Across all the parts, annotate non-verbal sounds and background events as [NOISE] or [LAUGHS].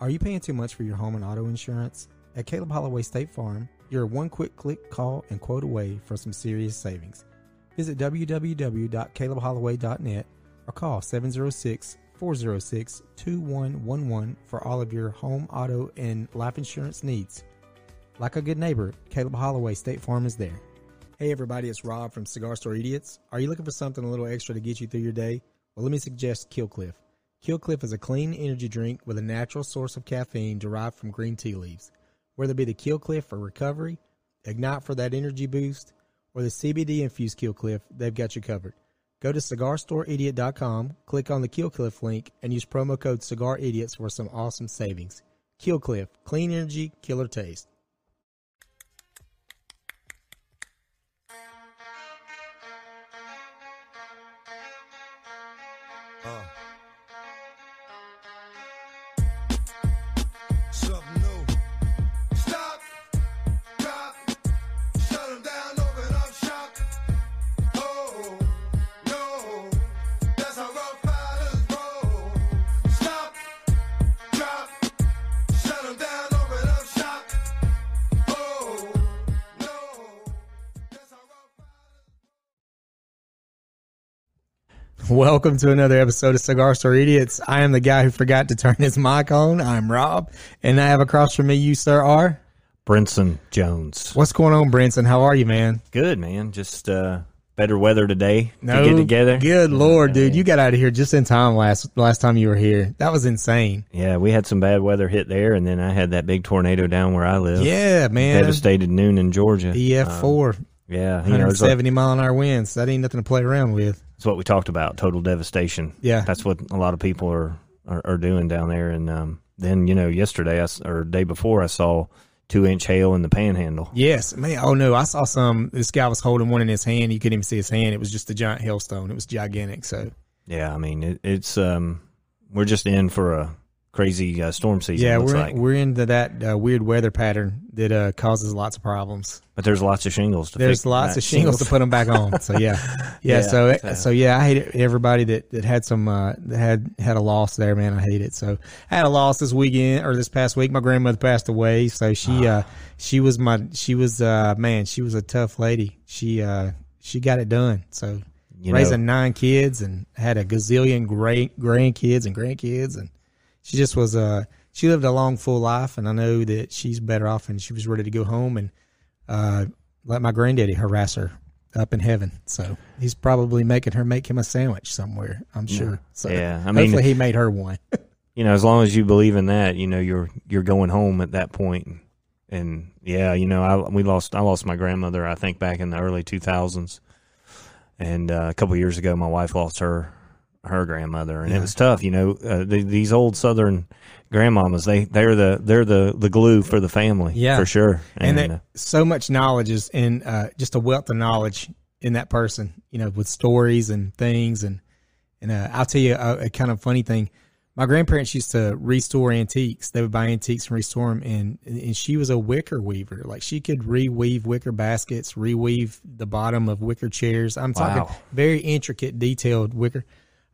Are you paying too much for your home and auto insurance? At Caleb Holloway State Farm, you're one quick click, call, and quote away for some serious savings. Visit www.calebholloway.net or call 706 406 2111 for all of your home, auto, and life insurance needs. Like a good neighbor, Caleb Holloway State Farm is there. Hey everybody, it's Rob from Cigar Store Idiots. Are you looking for something a little extra to get you through your day? Well, let me suggest Killcliff. Killcliff is a clean energy drink with a natural source of caffeine derived from green tea leaves. Whether it be the Killcliff for recovery, Ignite for that energy boost, or the CBD infused Killcliff, they've got you covered. Go to cigarstoreidiot.com, click on the Killcliff link, and use promo code CigarIdiots for some awesome savings. Killcliff, clean energy, killer taste. Welcome to another episode of Cigar Store Idiots. I am the guy who forgot to turn his mic on. I'm Rob, and I have across from me you, sir, are. Brinson Jones. What's going on, Brinson? How are you, man? Good man. Just uh, better weather today to get together. Good lord, dude, you got out of here just in time last last time you were here. That was insane. Yeah, we had some bad weather hit there, and then I had that big tornado down where I live. Yeah, man. devastated Newnan in Georgia. EF four, Yeah, you know, it's, like, 170 mile an hour winds. That ain't nothing to play around with. It's what we talked about. Total devastation. Yeah. that's what a lot of people are are, are doing down there. And um, then you know, yesterday I or day before, I saw two inch hail in the Panhandle. Yes, man. Oh no, I saw some. This guy was holding one in his hand. You couldn't even see his hand. It was just a giant hailstone. It was gigantic. So Yeah, I mean, it, it's um, we're just in for a crazy uh, storm season. yeah, we're like. we're into that uh, weird weather pattern that uh, causes lots of problems. but there's lots of shingles. To There's fix- lots uh, of shingles to put them back on. So yeah, [LAUGHS] yeah. Yeah, so so- so yeah, I hate it. everybody that that had some uh, that had had a loss there. Man, I hate it. So I had a loss this weekend or this past week. My grandmother passed away. So she Ah. uh she was my she was uh man she was a tough lady. She uh she got it done. So You know- raising nine kids and had a gazillion great grandkids and grandkids and she just was uh she lived a long full life and I know that she's better off and she was ready to go home and uh let my granddaddy harass her up in heaven. So he's probably making her make him a sandwich somewhere, I'm sure. So Yeah, I mean- hopefully he made her one. [LAUGHS] you know, as long as you believe in that, you know, you're you're going home at that point. And yeah, you know, I we lost I lost my grandmother I think back in the early 2000s. And uh, a couple years ago my wife lost her her grandmother and Yeah. it was tough, you know. Uh, the, these old southern grandmamas, they they're the they're the the glue for the family, Yeah. for sure. and And, uh, so much knowledge is in uh, just a wealth of knowledge in that person, you know, with stories and things. And, and uh, I'll tell you a, a kind of funny thing. My grandparents used to restore antiques. They would buy antiques and restore them. And, and she was a wicker weaver. Like she could reweave wicker baskets, reweave the bottom of wicker chairs. I'm talking Wow. very intricate, detailed wicker.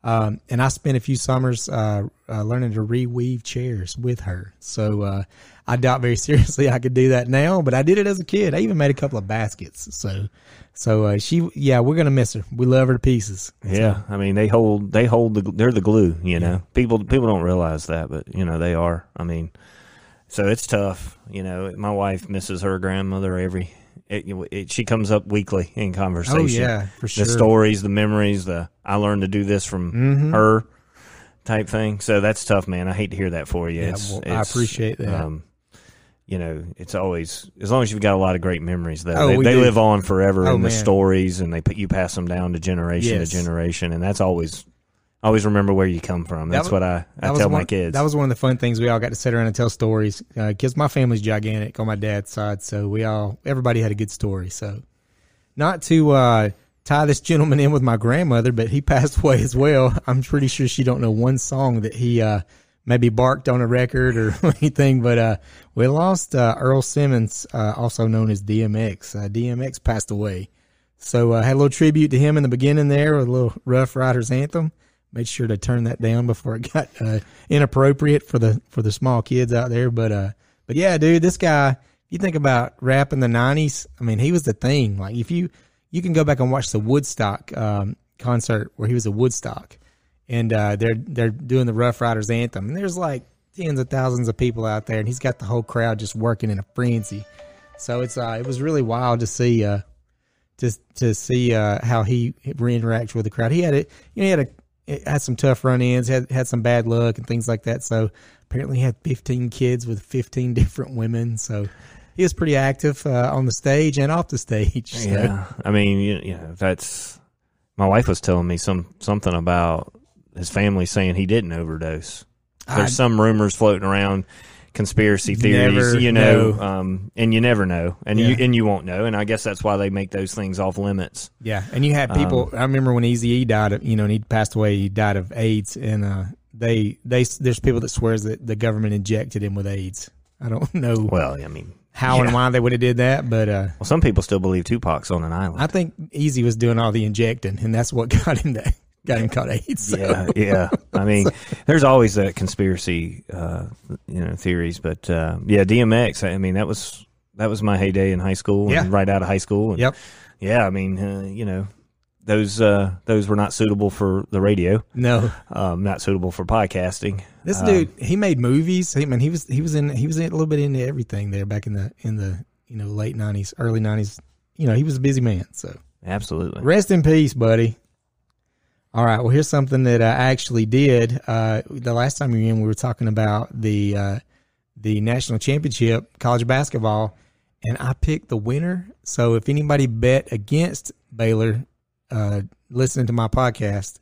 Um, and I spent a few summers uh, uh, learning to reweave chairs with her. So uh, I doubt very [LAUGHS] seriously I could do that now, but I did it as a kid. I even made a couple of baskets. So, so uh, she, yeah, we're gonna miss her. We love her to pieces. yeah, I mean they hold they hold the they're the glue, you know. People people don't realize that, but you know they are. I mean, so it's tough, you know. My wife misses her grandmother every. It, it, she comes up weekly in conversation. Oh yeah, for sure. the stories, the memories, the I learned to do this from Mhm. her type thing. So that's tough, man. I hate to hear that for you. Yeah, It's- well, I appreciate that. Um, you know, it's always as long as you've got a lot of great memories. Though Oh, they, they live on forever Oh, in the man. stories, and they put you pass them down to generation Yes. to generation, and that's always always remember where you come from. That That's was- what I, I That tell one, my kids. That was one of the fun things. We all got to sit around and tell stories because my family's gigantic on my dad's side. So we all, everybody had a good story. So not to uh, tie this gentleman in with my grandmother, but he [LAUGHS] passed away as well. I'm pretty sure she don't know one song that he uh, maybe barked on a record or [LAUGHS] anything. But uh, we lost uh, Earl Simmons, uh, also known as DMX. Uh, DMX passed away. So I uh, had a little tribute to him in the beginning there with a little Rough Riders anthem. Made sure to turn that down before it got uh, inappropriate for the for the small kids out there. But uh, but yeah, dude, this guy. You think about rap in the '90s. I mean, he was the thing. Like if you you can go back and watch the Woodstock um, concert where he was at Woodstock, and uh, they're they're doing the Rough Riders anthem, and there's like tens of thousands of people out there, and he's got the whole crowd just working in a frenzy. So it's uh, it was really wild to see uh, to to see uh, how he re-interacts with the crowd. He had it, you know, he had a it had some tough run-ins, had had some bad luck and things like that. So apparently, he had 15 kids with 15 [LAUGHS] different women. So he was pretty active uh, on the stage and off the stage. [LAUGHS] So. Yeah, I mean, you, you know, that's my wife was telling me some something about his family saying he didn't overdose. There's I- some rumors floating around, conspiracy theories, Never you know, know. um, and you never know, and Yeah. you and you won't know, and I guess that's why they make those things off limits. Yeah, and you had people. Um, I remember when Easy E died. Of, you know, and he passed away. He died of AIDS, and uh, they they there's people that swears that the government injected him with AIDS. I don't [LAUGHS] know Well, I mean, how and why they would have did that, but uh, well, some people still believe Tupac's on an island. I think Easy was doing all the injecting, and that's what [LAUGHS] got him that got him caught AIDS. So. yeah, yeah. I mean, [LAUGHS] there's always that conspiracy, uh, you know, theories. But uh, yeah, DMX. I mean, that was that was my heyday in high school. Yeah. and right out of high school. And Yep. Yeah, I mean, uh, you know, those uh, those were not suitable for the radio. No, Um, not suitable for podcasting. this Um, dude he made movies. He, man, he was he was in he was in a little bit into everything there back in the in the you know late nineties, early nineties. You know, he was a busy man. So absolutely. Rest in peace, buddy. All right. Well, here's something that I actually did. Uh, the last time you were in, we were talking about the uh, the national championship college basketball, and I picked the winner. So if anybody bet against Baylor, uh, listening to my podcast,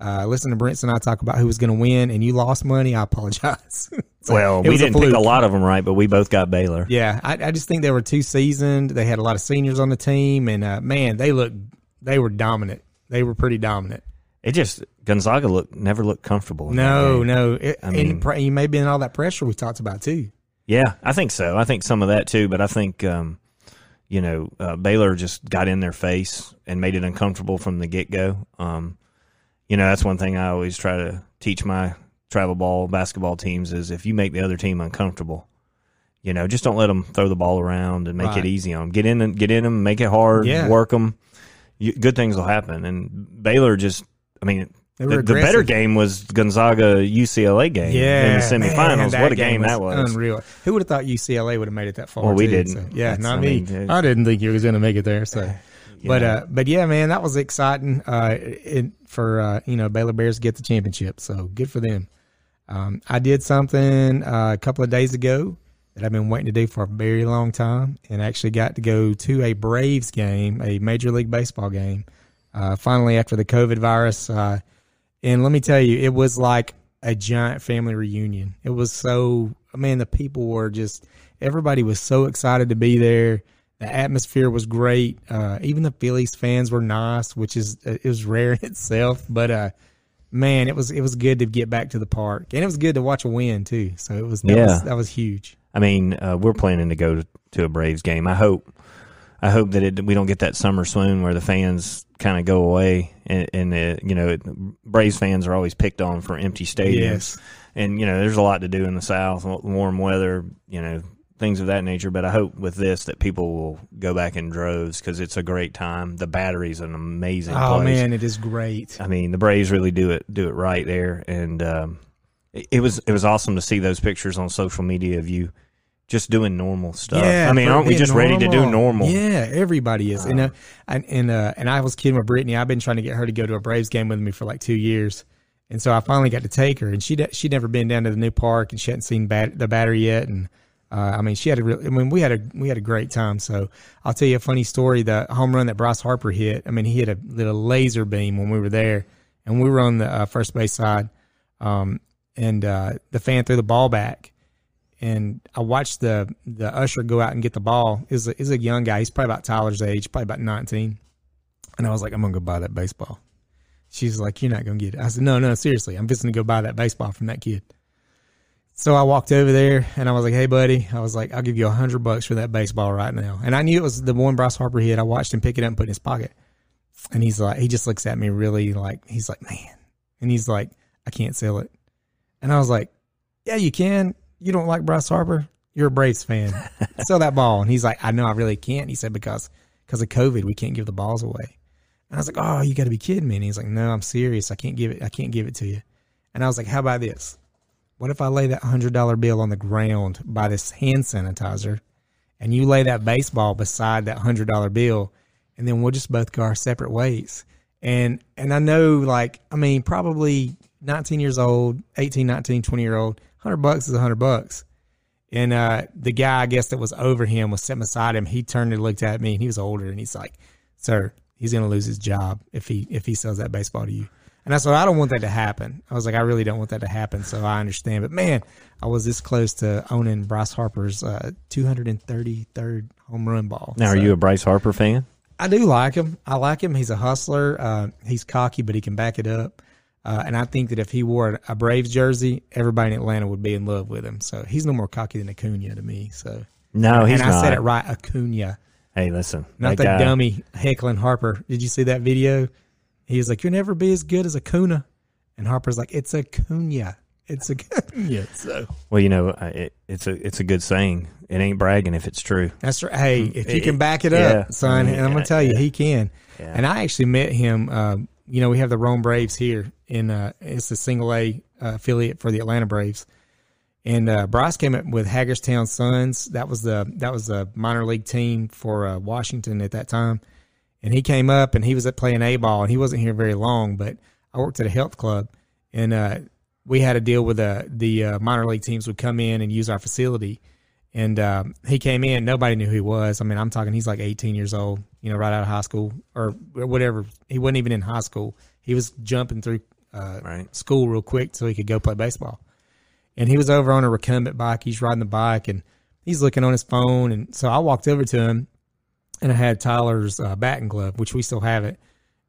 uh, listen to Brent and I talk about who was going to win, and you lost money. I apologize. [LAUGHS] So Well, we didn't pick a lot of them right, but we both got Baylor. Yeah, I, I just think they were too seasoned. They had a lot of seniors on the team, and uh, man, they looked they were dominant. They were pretty dominant. It just Gonzaga looked never looked comfortable. No, no, it, I mean- pr- you may have been all that pressure we talked about too. Yeah, I think so. I think some of that too, but I think um, you know uh, Baylor just got in their face and made it uncomfortable from the get go. Um, you know, that's one thing I always try to teach my travel ball basketball teams is if you make the other team uncomfortable, you know, just don't let them throw the ball around and make Right. it easy on them. Get in and get in them, make it hard, Yeah. work them. You, good things will happen. And Baylor just, I mean. The, the better game was Gonzaga UCLA game Yeah, in the semifinals. man, what a game, that was! Unreal. Who would have thought UCLA would have made it that far? Well, we too, didn't. so- yeah, That's- not I me. mean, I didn't think you was going to make it there. So, You but uh, but yeah, man, that was exciting. Uh, it, for uh, you know Baylor Bears to get the championship. So good for them. Um, I did something uh, a couple of days ago that I've been waiting to do for a very long time, and actually got to go to a Braves game, a Major League Baseball game. Uh, finally, after the COVID virus, uh, and let me tell you, it was like a giant family reunion. It was so, man, the people were just, everybody was so excited to be there. The atmosphere was great. Uh, even the Phillies fans were nice, which is, it was rare in [LAUGHS] itself. But, uh, man, it was, it was good to get back to the park. And it was good to watch a win, too. So it was, that, Yeah. was, that was huge. I mean, uh, we're planning to go to a Braves game. I hope, I hope that it, we don't get that summer swoon where the fans kind of go away, and, and you know, it, Braves fans are always picked on for empty stadiums, Yes. and you know, there's a lot to do in the South, warm weather, you know, things of that nature. But I hope with this that people will go back in droves because it's a great time. The Battery's an amazing. Oh, place. man, it is great. I mean, the Braves really do it do it right there, and um, it, it was it was awesome to see those pictures on social media of you just doing normal stuff. Yeah, I mean, aren't we just ready to do normal? Yeah, everybody is. and uh, and and, uh, and I was kidding with Brittany. I've been trying to get her to go to a Braves game with me for like two years, and so I finally got to take her. And she she'd never been down to the new park, and she hadn't seen bat, the battery yet. And uh, I mean, she had a real. I mean, we had a we had a great time. So I'll tell you a funny story. The home run that Bryce Harper hit. I mean, he hit a little laser beam when we were there, and we were on the uh, first base side, um, and uh, the fan threw the ball back and I watched the the usher go out and get the ball. Is a, is a young guy. He's probably about Tyler's age, probably about nineteen. And I was like, I'm gonna go buy that baseball. She's like, You're not gonna get it. I said, No, no, seriously, I'm just gonna go buy that baseball from that kid. So I walked over there and I was like, Hey, buddy, I was like, I'll give you a hundred bucks for that baseball right now. And I knew it was the one Bryce Harper hit. I watched him pick it up and put it in his pocket. And he's like, he just looks at me really like, he's like, man, And he's like, I can't sell it. And I was like, Yeah, you can. You don't like Bryce Harper? You're a Braves fan. [LAUGHS] sell that ball. And he's like, I know I really can't. He said, Because because of COVID, we can't give the balls away. And I was like, Oh, you gotta be kidding me. And he's like, No, I'm serious. I can't give it I can't give it to you. And I was like, How about this? What if I lay that hundred dollar bill on the ground by this hand sanitizer and you lay that baseball beside that hundred dollar bill and then we'll just both go our separate ways. And and I know like I mean probably 19 years old, 18, 19, 20 year old, 100 bucks is a 100 bucks. And uh, the guy I guess that was over him was sitting beside him. He turned and looked at me and he was older and he's like, "Sir, he's going to lose his job if he if he sells that baseball to you." And I said, I don't want that to happen. I was like, I really don't want that to happen. So I understand. But man, I was this close to owning Bryce Harper's uh, 233rd home run ball. Now, are So- you a Bryce Harper fan? I do like him. I like him. He's a hustler. Uh, he's cocky, but he can back it up. Uh, and I think that if he wore a Braves jersey, everybody in Atlanta would be in love with him. So he's no more cocky than Acuna to me. So No, he's and I not. said it right, Acuna, Hey, listen, not that, guy, dummy heckling Harper. Did you see that video? He was like, "You'll never be as good as Acuna," and Harper's like, "It's Acuna. It's Acuna." [LAUGHS] So Well, you know, uh, it, it's a it's a good saying. It ain't bragging if it's true. That's right. Hey, if you It- can back it yeah. up, son, and I'm gonna tell you, he can. Yeah. And I actually met him. Uh, you know, we have the Rome Braves here, in uh, it's a single A uh, affiliate for the Atlanta Braves. And uh, Bryce came up with Hagerstown Suns. That was the that was the minor league team for uh, Washington at that time. And he came up and he was at playing A ball, and he wasn't here very long. But I worked at a health club, and uh, we had a deal with uh, the minor league teams would come in and use our facility. And um, he came in. Nobody knew who he was. I mean, I'm talking. He's like 18 years old. You know, right out of high school or whatever. He wasn't even in high school. He was jumping through uh, Right. school real quick so he could go play baseball. And he was over on a recumbent bike. He's riding the bike and he's looking on his phone. And so I walked over to him and I had Tyler's uh, batting glove, which we still have it.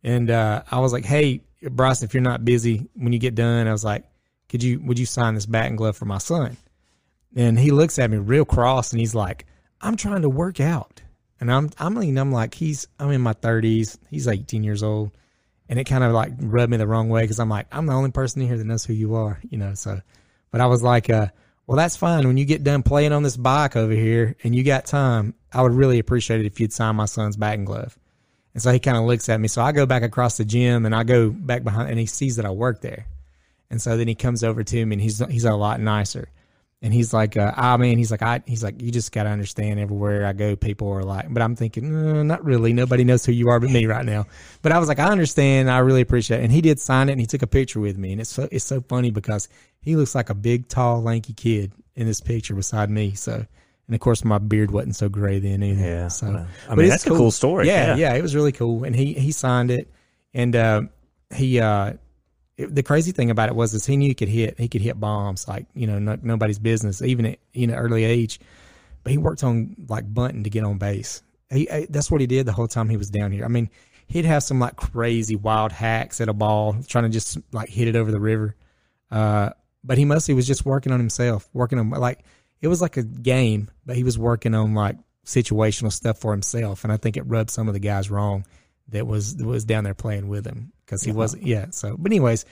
And uh, I was like, "Hey, Bryce, if you're not busy when you get done, I was like, could you would you sign this batting glove for my son?" And he looks at me real cross and he's like, "I'm trying to work out." And I'm I'm leaning, I'm like, he's I'm in my 30s. He's 18 years old, and it kind of like rubbed me the wrong way because I'm like, I'm the only person in here that knows who you are, you know. So, but I was like, uh, well, that's fine. When you get done playing on this bike over here and you got time, I would really appreciate it if you'd sign my son's batting glove. And so he kind of looks at me. So I go back across the gym and I go back behind, and he sees that I work there. And so then he comes over to me and he's he's a lot nicer. And he's like, uh, I mean, he's like, I, he's like, you just got to understand everywhere I go, people are like, but I'm thinking, uh, not really. Nobody knows who you are but me right now. But I was like, I understand. I really appreciate it. And he did sign it and he took a picture with me. And it's so, it's so funny because he looks like a big, tall, lanky kid in this picture beside me. So, and of course, my beard wasn't so gray then either. Yeah, So, well, I mean, that's a cool story. Yeah, Yeah. yeah, it was really cool. And he he signed it, and uh, he uh, it, the crazy thing about it was is he knew he could hit. He could hit bombs like you know no, nobody's business, even at you know early age. But he worked on like bunting to get on base. He eh, that's what he did the whole time he was down here. I mean, he'd have some like crazy wild hacks at a ball, trying to just like hit it over the river. Uh, but he mostly was just working on himself, working on like it was like a game, but he was working on like situational stuff for himself, and I think it rubbed some of the guys wrong that was was down there playing with him because he wasn't. Yeah. So, but anyways,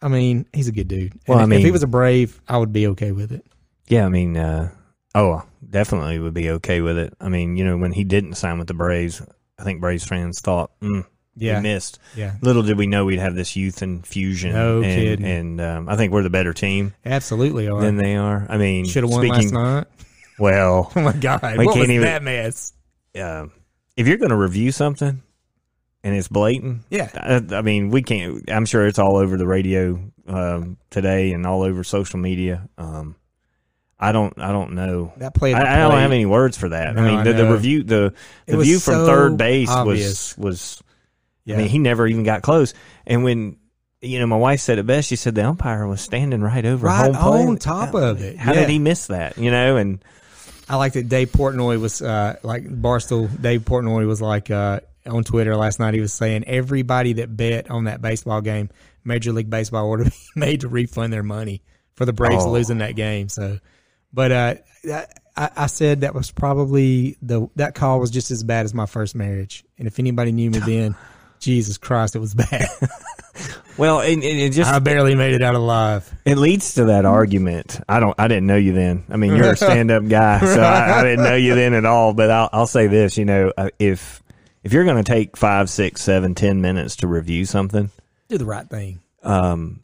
I mean, he's a good dude. Well, And I if he was a brave, I would be okay with it. Yeah, I mean, uh, oh, definitely would be okay with it. I mean, you know, when he didn't sign with the Braves, I think Braves fans thought, mm, Yeah. we missed. Yeah. Little did we know we'd have this youth infusion. No and, kidding. And um, I think we're the better team Absolutely. Are. than they are. I mean, Should have won speaking, last night. Well, [LAUGHS] Oh my god! We what can't was even- that mess? uh, if you're going to review something and it's blatant, Yeah. I, I mean, we can't. I'm sure it's all over the radio um, today and all over social media. Um, I don't. I don't know. That play. I, I don't have any words for that. No, I mean, the, the review, the the view from so third base obvious. was was. Yeah. I mean, he never even got close. And when you know, my wife said it best. She said the umpire was standing right over Right home plate. on top of it. How Yeah. did he miss that? You know, and I like that Dave Portnoy was uh, like Barstool. Dave Portnoy was like uh, on Twitter last night. He was saying everybody that bet on that baseball game, Major League Baseball, would [LAUGHS] be made to refund their money for the Braves Oh. losing that game. So, but uh, I, I said that was probably the that call was just as bad as my first marriage. And if anybody knew me [LAUGHS] then, Jesus Christ, it was bad. [LAUGHS] Well, and, and it just I barely made it out alive. It leads to that argument. I don't. I didn't know you then. I mean, you're a stand-up guy, so I, I didn't know you then at all. But I'll, I'll say this. You know, uh, if if you're going to take five, six, seven, ten minutes to review something, Do the right thing. um,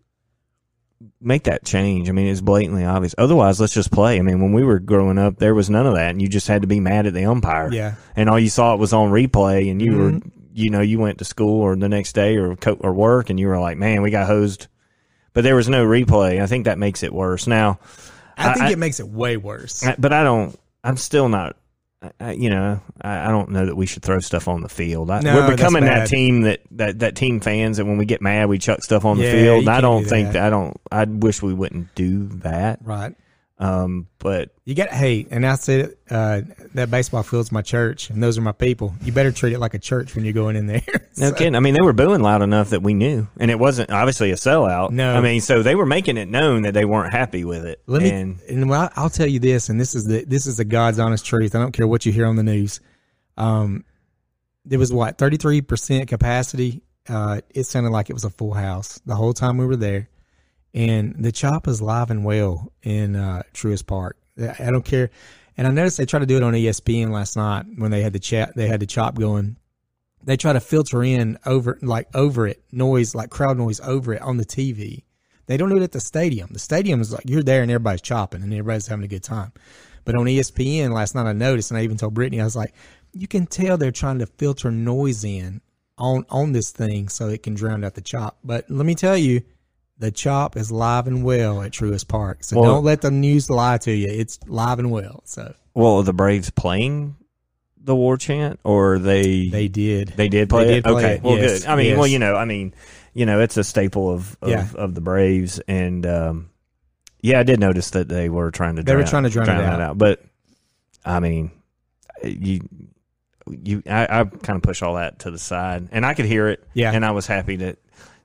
make that change. I mean, it's blatantly obvious. Otherwise, let's just play. I mean, when we were growing up, there was none of that, and you just had to be mad at the umpire. Yeah. and all you saw it was on replay, and you Mhm. were, you know, you went to school or the next day or co- or work, and you were like, man, we got hosed. But there was no replay. I think that makes it worse. Now, I think I- it makes it way worse. I- but I don't. I'm still not. I- you know, I, I don't know that we should throw stuff on the field. I, No, we're becoming that team that, that that team fans that when we get mad, we chuck stuff on the field. I don't do think that. that. I don't. I wish we wouldn't do that. right. Um, but You got hey, and I said uh, that baseball field's my church, and those are my people. You better treat it like a church when you're going in there. [LAUGHS] no So- kidding. I mean, they were booing loud enough that we knew, and it wasn't obviously a sellout. No. I mean, so they were making it known that they weren't happy with it. Let me, and and well, I'll tell you this, and this is the this is the God's honest truth. I don't care what you hear on the news. Um, there was what thirty three percent capacity. Uh, it sounded like it was a full house the whole time we were there, and the chop is live and well in uh, Truist Park. I don't care, and I noticed they tried to do it on ESPN last night when they had the chat. They had the chop going. They try to filter in over like over it noise like crowd noise over it on the TV. They don't do it at the stadium. The stadium is like you're there and everybody's chopping and everybody's having a good time. But on ESPN last night, I noticed, and I even told Brittany, I was like, you can tell they're trying to filter noise in on on this thing so it can drown out the chop. But let me tell you, the chop is live and well at Truist Park. So Well- don't let the news lie to you. It's live and well. So well, are the Braves playing the war chant, or they they did. They did play They it. did play okay, it, well, yes, good. I mean, yes. well, you know, I mean, you know, it's a staple of of, Yeah. of the Braves, and um, yeah, I did notice that they were trying to They were trying to drown it that out. But I mean, you you I, I kind of push all that to the side, and I could hear it, Yeah. and I was happy that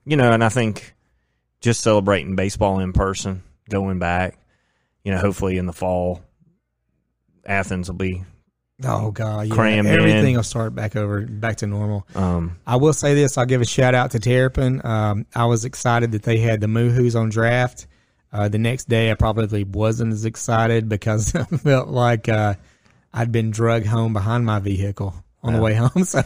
you know, and I think just celebrating baseball in person, going back, you know, hopefully in the fall, Athens will be. Oh God, yeah. Crammed everything in. will start back over back to normal. Um, I will say this: I'll give a shout out to Terrapin. Um, I was excited that they had the Moohoos on draft. Uh, the next day, I probably wasn't as excited because [LAUGHS] I felt like uh, I'd been drugged home behind my vehicle on the way home. [LAUGHS] So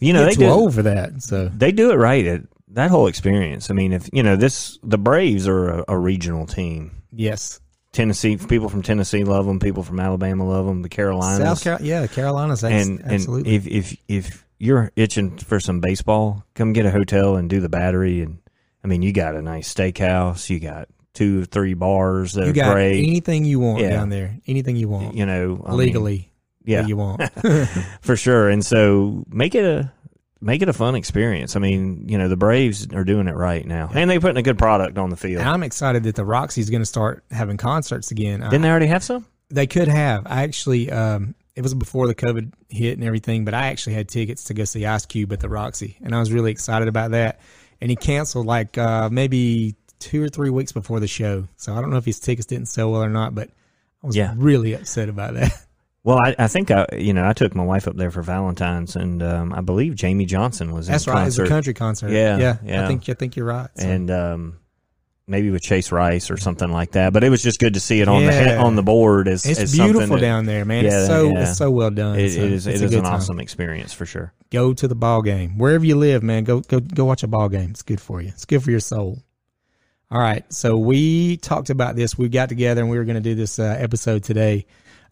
you know, they do, old for that. So they do it right. It, that whole experience. I mean, if you know this, the Braves are a, a regional team. yes, Tennessee people from Tennessee love them. People from Alabama love them. The Carolinas South Carolina, yeah, Carolinas, ex- and absolutely. and if if if you're itching for some baseball, come get a hotel and do the battery. And I mean, you got a nice steakhouse. You got two, or three bars that you are got great. anything you want Yeah. down there, anything you want you know, I mean, legally, yeah, you want. [LAUGHS] [LAUGHS] for sure. And so make it a make it a fun experience. I mean, you know, the Braves are doing it right now, and they're putting a good product on the field. And I'm excited that the Roxy's going to start having concerts again. Didn't they already have some? They could have. I actually, um, it was before the COVID hit and everything, but I actually had tickets to go see Ice Cube at the Roxy, and I was really excited about that. And he canceled like uh, maybe two or three weeks before the show, so I don't know if his tickets didn't sell well or not, but I was Yeah. really upset about that. [LAUGHS] Well, I, I think I, you know, I took my wife up there for Valentine's, and um, I believe Jamey Johnson was That's in right. It's a country concert. Yeah, yeah. yeah. I think I think you're right. So- and um, maybe with Chase Rice or something like that. But it was just good to see it on the Yeah. he- on the board as it's as beautiful that- down there, man. Yeah, it's so yeah. it's so well done. It, So it is it is an time. awesome experience for sure. go to the ball game wherever you live man go go go watch a ball game it's good for you it's good for your soul all right so we talked about this we got together and we were going to do this uh, episode today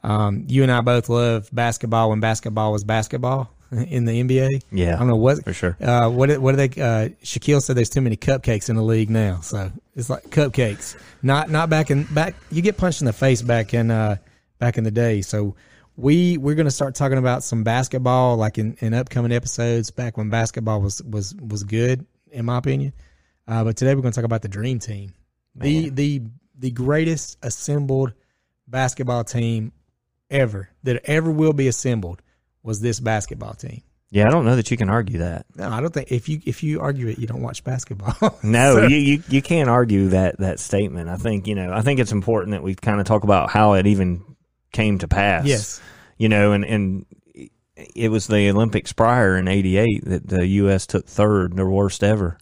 um, you and i both love basketball when basketball was basketball [LAUGHS] in the nba Yeah, i don't know what for sure. uh, what what do they? Uh, Shaquille said there's too many cupcakes in the league now, so it's like cupcakes. Not not back in back. You get punched in the face back in uh, back in the day. So we we're gonna start talking about some basketball, like in, in upcoming episodes. Back when basketball was was was good, in my opinion. Uh, but today we're gonna talk about the dream team, the the the greatest assembled basketball team ever that ever will be assembled was this basketball team. Yeah, I don't know that you can argue that. No, I don't think if you if you argue it, you don't watch basketball. [LAUGHS] No, So- you, you you can't argue that that statement. I think you know. I think it's important that we kind of talk about how it even came to pass. yes, you know, and and it was the Olympics prior in '88 that the U.S. took third, their worst ever,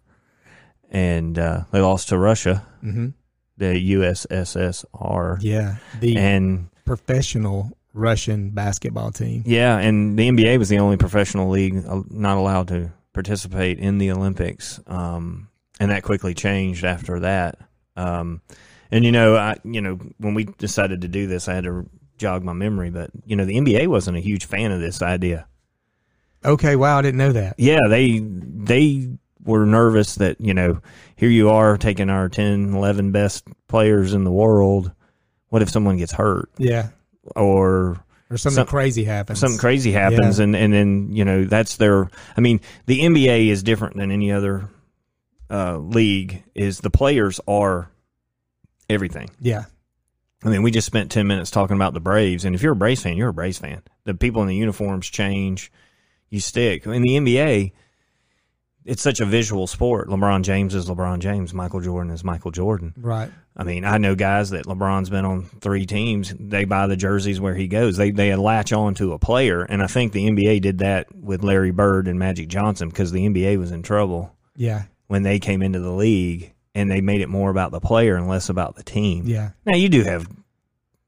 and uh, they lost to Russia, hmm the USSR, Yeah, the and professional Russian basketball team. yeah, and the NBA was the only professional league uh, not allowed to participate in the Olympics, um, and that quickly changed after that. Um, and you know, I you know when we decided to do this, I had to jog my memory, but you know the NBA wasn't a huge fan of this idea. Okay, wow, I didn't know that. yeah, they they were nervous that you know here you are taking our 10, 11 best players in the world. What if someone gets hurt Yeah, or or something Some- crazy happens. something crazy happens, Yeah. and and then you know that's their. I mean, the NBA is different than any other uh, league. Is the players are everything. Yeah, I mean, we just spent 10 minutes talking about the Braves, and if you're a Braves fan, you're a Braves fan. The people in the uniforms change, you stick. In the NBA, it's such a visual sport. LeBron James is LeBron James, Michael Jordan is Michael Jordan. right. I mean, I know guys that LeBron's been on three teams. They buy the jerseys where he goes. They they latch on to a player, and I think the NBA did that with Larry Bird and Magic Johnson because the NBA was in trouble Yeah, when they came into the league, and they made it more about the player and less about the team. yeah, Now you do have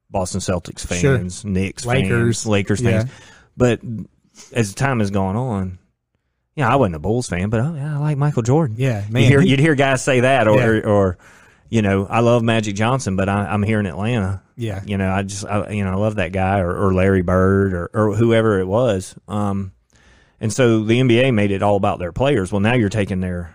Boston Celtics Sure. fans, Knicks Lakers. fans, Lakers Yeah. fans, but as time has gone on, yeah, I wasn't a Bulls fan, but oh, yeah, I like Michael Jordan. yeah. Man, You hear, you'd hear guys say that, or Yeah. or you know, I love Magic Johnson, but I, I'm here in Atlanta. yeah, You know, I just I, you know I love that guy, or, or Larry Bird, or, or whoever it was. Um, and so the NBA made it all about their players. Well, now you're taking their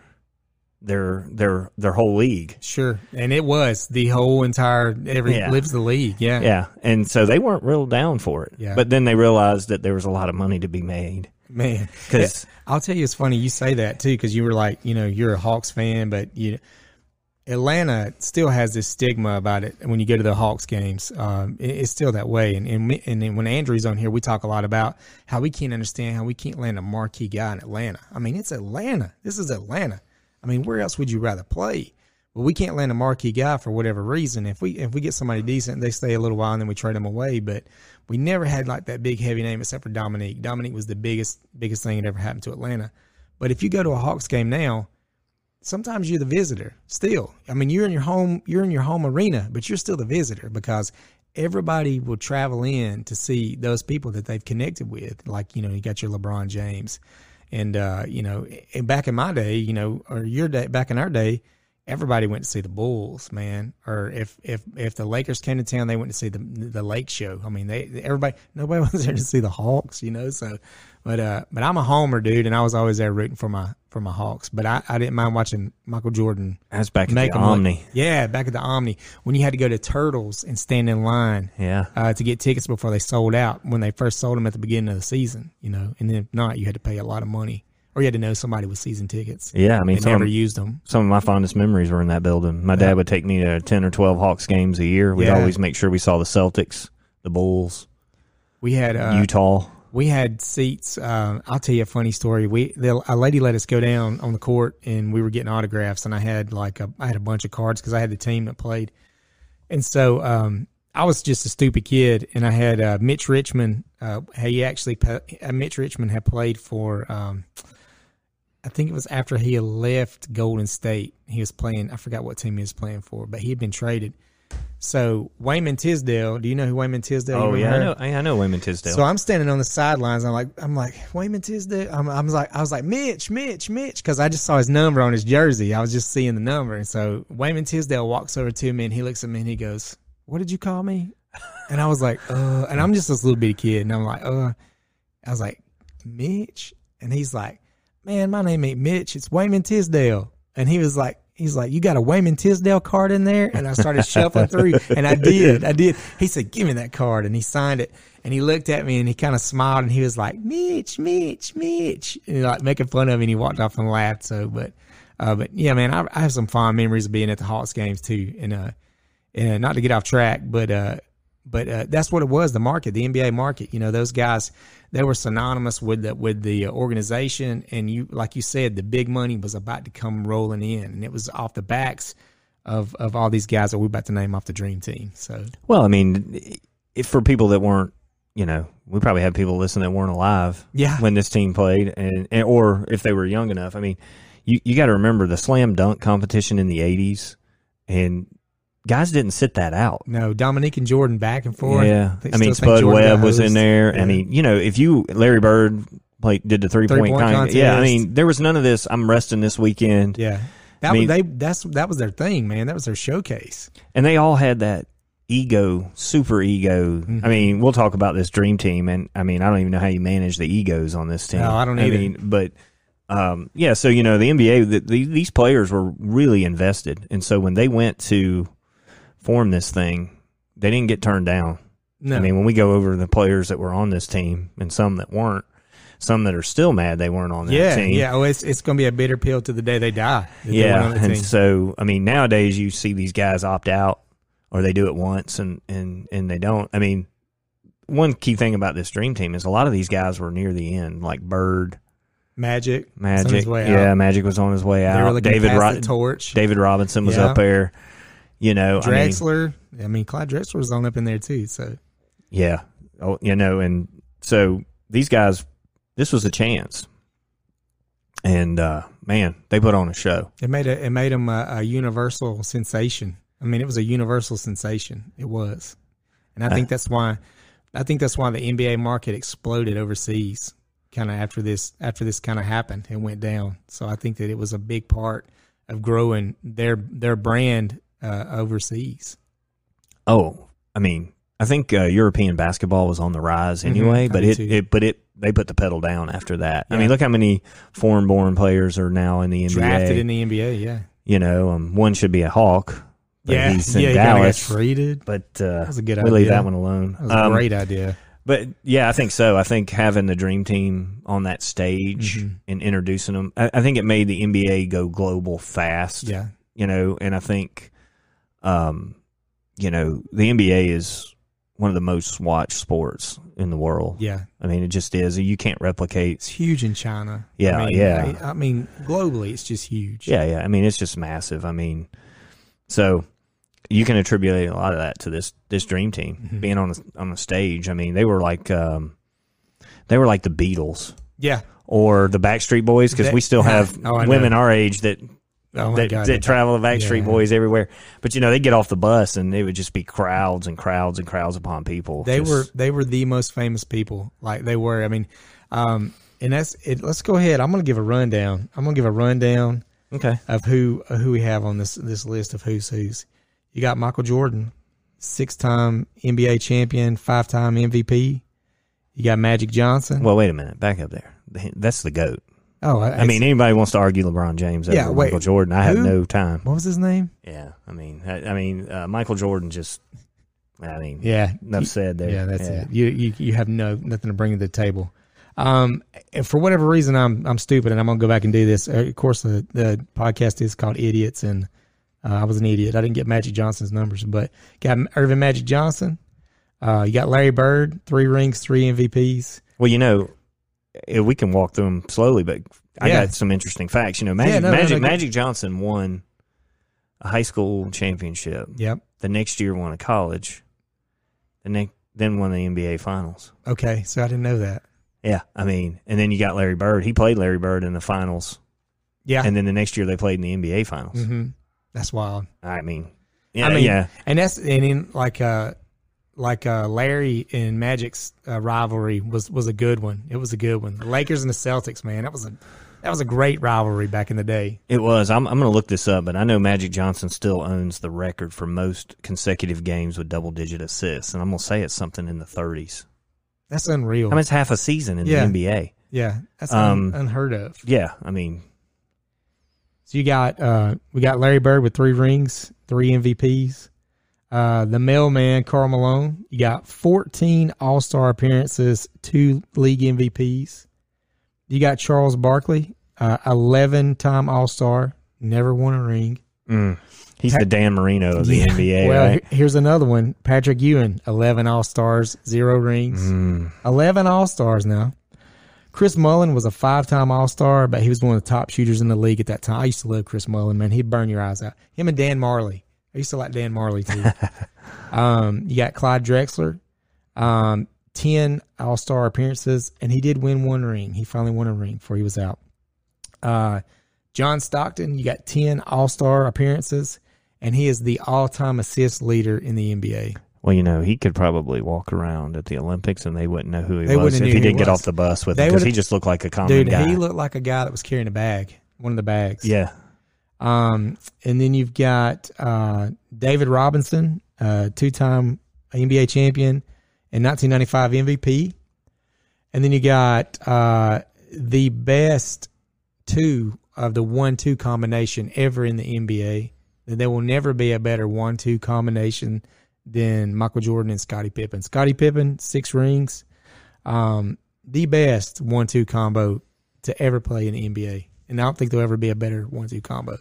their their their whole league. sure. And it was the whole entire every Yeah. lives the league. Yeah, Yeah, and so they weren't real down for it. Yeah. But then they realized that there was a lot of money to be made [LAUGHS] man. because I'll tell you, it's funny you say that too, because you were like, you know, you're a Hawks fan, but you, Atlanta still has this stigma about it. When you go to the Hawks games, um, it- it's still that way. And and, and when Andrew's on here, we talk a lot about how we can't understand how we can't land a marquee guy in Atlanta. I mean, it's Atlanta. This is Atlanta. I mean, where else would you rather play? But we can't land a marquee guy for whatever reason. If we if we get somebody decent, they stay a little while and then we trade them away. But we never had like that big heavy name except for Dominique. Dominique was the biggest biggest thing that ever happened to Atlanta. But if you go to a Hawks game now, sometimes you're the visitor still. I mean, you're in your home you're in your home arena, but you're still the visitor because everybody will travel in to see those people that they've connected with. Like, you know, you got your LeBron James. And uh, you know, back in my day, you know, or your day back in our day, everybody went to see the Bulls, man. Or if if if the Lakers came to town, they went to see the the Lake Show. I mean, they everybody nobody [LAUGHS] was there to see the Hawks, you know. So, but uh, but I'm a homer, dude, and I was always there rooting for my for my Hawks. But I, I didn't mind watching Michael Jordan that's back at the 'em look- Omni. yeah, back at the Omni when you had to go to Turtles and stand in line Yeah, uh, to get tickets before they sold out when they first sold them at the beginning of the season, you know. And then if not, you had to pay a lot of money, or you had to know somebody with season tickets. yeah. I mean, some never of, used them. some of my fondest memories were in that building. My dad would take me to ten or twelve Hawks games a year. We'd Yeah. always make sure we saw the Celtics, the Bulls, We had uh, Utah. we had seats. Um, I'll tell you a funny story. We the, a lady let us go down on the court, and we were getting autographs, and I had like a I had a bunch of cards because I had the team that played, and so um, I was just a stupid kid, and I had uh, Mitch Richmond. Uh, he actually uh, Mitch Richmond had played for. Um, I think it was after he had left Golden State. He was playing. I forgot what team he was playing for, but he had been traded. So Wayman Tisdale. Do you know who Wayman Tisdale? Oh yeah, I know. I, I know Wayman Tisdale. So I'm standing on the sidelines. I'm like, I'm like, Wayman Tisdale. I'm, I'm like, I was like, Mitch, Mitch, Mitch, because I just saw his number on his jersey. I was just seeing the number, and so Wayman Tisdale walks over to me and he looks at me and he goes, "What did you call me?" And I was like, "Uh," and I'm just this little bitty kid, and I'm like, "Uh," I was like, Mitch, and he's like, "Man, my name ain't Mitch. It's Wayman Tisdale," and he was like. He's like, you got a Wayman Tisdale card in there? And I started shuffling through, and I did. I did. He said, give me that card. And he signed it. And he looked at me and he kind of smiled and he was like, Mitch, Mitch, Mitch. And like making fun of me and he walked off and laughed. So, but, uh, but yeah, man, I, I have some fond memories of being at the Hawks games too. And, uh, and not to get off track, but, uh, but uh, that's what it was the market the nba market. You know those guys they were synonymous with the with the organization. And you like you said the big money was about to come rolling in. And it was off the backs of of all these guys that we're about to name off the dream team. So Well, I mean, if for people that weren't you know, we probably had people listening that weren't alive Yeah. when this team played, and, and or if they were young enough. I mean, you you got to remember the slam dunk competition in the '80s, and guys didn't sit that out. No, Dominique and Jordan back and forth. Yeah, I mean, Spud Webb was in there. Yeah. I mean, you know, if you Larry Bird played did the three point? contest, yeah, I mean, there was none of this. I'm resting this weekend, Yeah. That I mean- was they that's that was their thing, man. That was their showcase. and they all had that ego, super ego. Mm-hmm. I mean, we'll talk about this dream team, and I mean, I don't even know how you manage the egos on this team. No, I don't either. mean, but um, yeah, so you know, the NBA, the, the, these players were really invested, and so when they went to form this thing, they didn't get turned down. No. I mean, when we go over the players that were on this team and some that weren't, some that are still mad they weren't on that yeah, team. yeah. Oh, it's it's gonna be a bitter pill to the day they die. Yeah, and team. so I mean, nowadays you see these guys opt out, or they do it once and and and they don't. I mean, one key thing about this dream team is a lot of these guys were near the end, like Bird, Magic, Magic. yeah. Magic was on his way out. David Ro- torch. David Robinson was Yeah. up there. You know, I mean, Drexler. I mean, Clyde Drexler was on up in there too. So yeah, oh, you know, and so these guys, this was a chance, and uh man, they put on a show. it made a, it made him a, a universal sensation. I mean, it was a universal sensation. It was, and I think that's why I think that's why the NBA market exploded overseas. Kind of after this after this kind of happened, it went down. So I think that it was a big part of growing their their brand uh, overseas. Oh, I mean, I think uh, European basketball was on the rise anyway, I but it, it but it they put the pedal down after that. I mean, look how many foreign-born players are now in the NBA. Drafted in the NBA, yeah, you know, um, one should be a Hawk, but yeah, he's in yeah. he got traded. But uh, That was a good we leave that one alone. That was a Um, great idea. But yeah, I think so. I think having the dream team on that stage Mhm. and introducing them, I, I think it made the NBA go global fast. Yeah, you know, and I think, um, you know, the NBA is one of the most watched sports in the world. yeah. I mean, it just is. You can't replicate. It's huge in China. Yeah, I mean, yeah. I, I mean, globally, it's just huge. Yeah, yeah. I mean, it's just massive. I mean, so you can attribute a lot of that to this this dream team Mhm. being on a, on a stage. I mean, they were like um, they were like the Beatles yeah. or the Backstreet Boys because we still [LAUGHS] have Oh, women our age that Oh that, god, that travel the Backstreet Yeah. Boys everywhere. But you know, they get off the bus and it would just be crowds and crowds and crowds upon people. they Just- were they were the most famous people. Like they were. I mean, um, and that's it. Let's go ahead. I'm going to give a rundown. I'm going to give a rundown okay. of who who we have on this this list of who's who's. You got Michael Jordan, six time NBA champion, five time MVP. You got Magic Johnson. Well, wait a minute. Back up there. That's the goat. Oh, I mean, anybody wants to argue LeBron James over Yeah, wait, Michael Jordan? I have who? no time. what was his name? Yeah, I mean, I, I mean, uh, Michael Jordan just. I mean, Yeah, enough said there. Yeah, that's it. You, you you have no nothing to bring to the table. Um, and for whatever reason, I'm I'm stupid, and I'm gonna go back and do this. Uh, Of course, the the podcast is called Idiots, and uh, I was an idiot. I didn't get Magic Johnson's numbers, but got Earvin Magic Johnson. Uh, you got Larry Bird, three rings, three MVPs. Well, you know, we can walk through them slowly, but I Yeah. got some interesting facts. You know, Magic no, no, Magic no, go- Magic Johnson won a high school championship. Yep. The next year, won a college. The next, then won the NBA Finals. Okay, so I didn't know that. Yeah, I mean, and then you got Larry Bird. He played Larry Bird in the finals, Yeah. and then the next year they played in the NBA Finals. hmm That's wild. I mean, yeah, I mean, yeah, and that's and in like uh like uh Larry and Magic's uh, rivalry was was a good one. It was a good one. The Lakers and the Celtics, man, that was a that was a great rivalry back in the day. it was. I'm, I'm going to look this up, but I know Magic Johnson still owns the record for most consecutive games with double digit assists, and I'm going to say it's something in the 30s. That's unreal. I mean, it's half a season in Yeah. the NBA. yeah, that's um, un- unheard of. Yeah, I mean, So you got uh we got Larry Bird with three rings, three MVPs. Uh, the mailman Karl Malone. You got 14 All Star appearances, two league MVPs. You got Charles Barkley, uh, 11 time All Star, never won a ring. mm, he's the Dan Marino of the Yeah. NBA, Well, right? here's another one. Patrick Ewing, 11 All Stars, zero rings. Mm, 11 All Stars now. Chris Mullin was a five time All Star, but he was one of the top shooters in the league at that time. I used to love Chris Mullin, man. He'd burn your eyes out. Him and Dan Majerle. I used to like Dan Majerle too. [LAUGHS] um, you got Clyde Drexler, um, 10 All Star appearances, and he did win one ring. He finally won a ring before he was out. Uh, John Stockton, you got 10 All Star appearances, and he is the all time assist leader in the NBA. Well, you know, he could probably walk around at the Olympics and they wouldn't know who he They was if he didn't get was. off the bus with They him because he just looked like a common Dude, guy. he looked like a guy that was carrying a bag, one of the bags. yeah. Um, and then you've got uh, David Robinson, uh, two-time NBA champion and 1995 MVP. And then you got uh, the best two of the one-two combination ever in the NBA. There will never be a better one-two combination than Michael Jordan and Scottie Pippen. Scottie Pippen, six rings, um, the best one-two combo to ever play in the NBA. And I don't think there'll ever be a better one-two combo.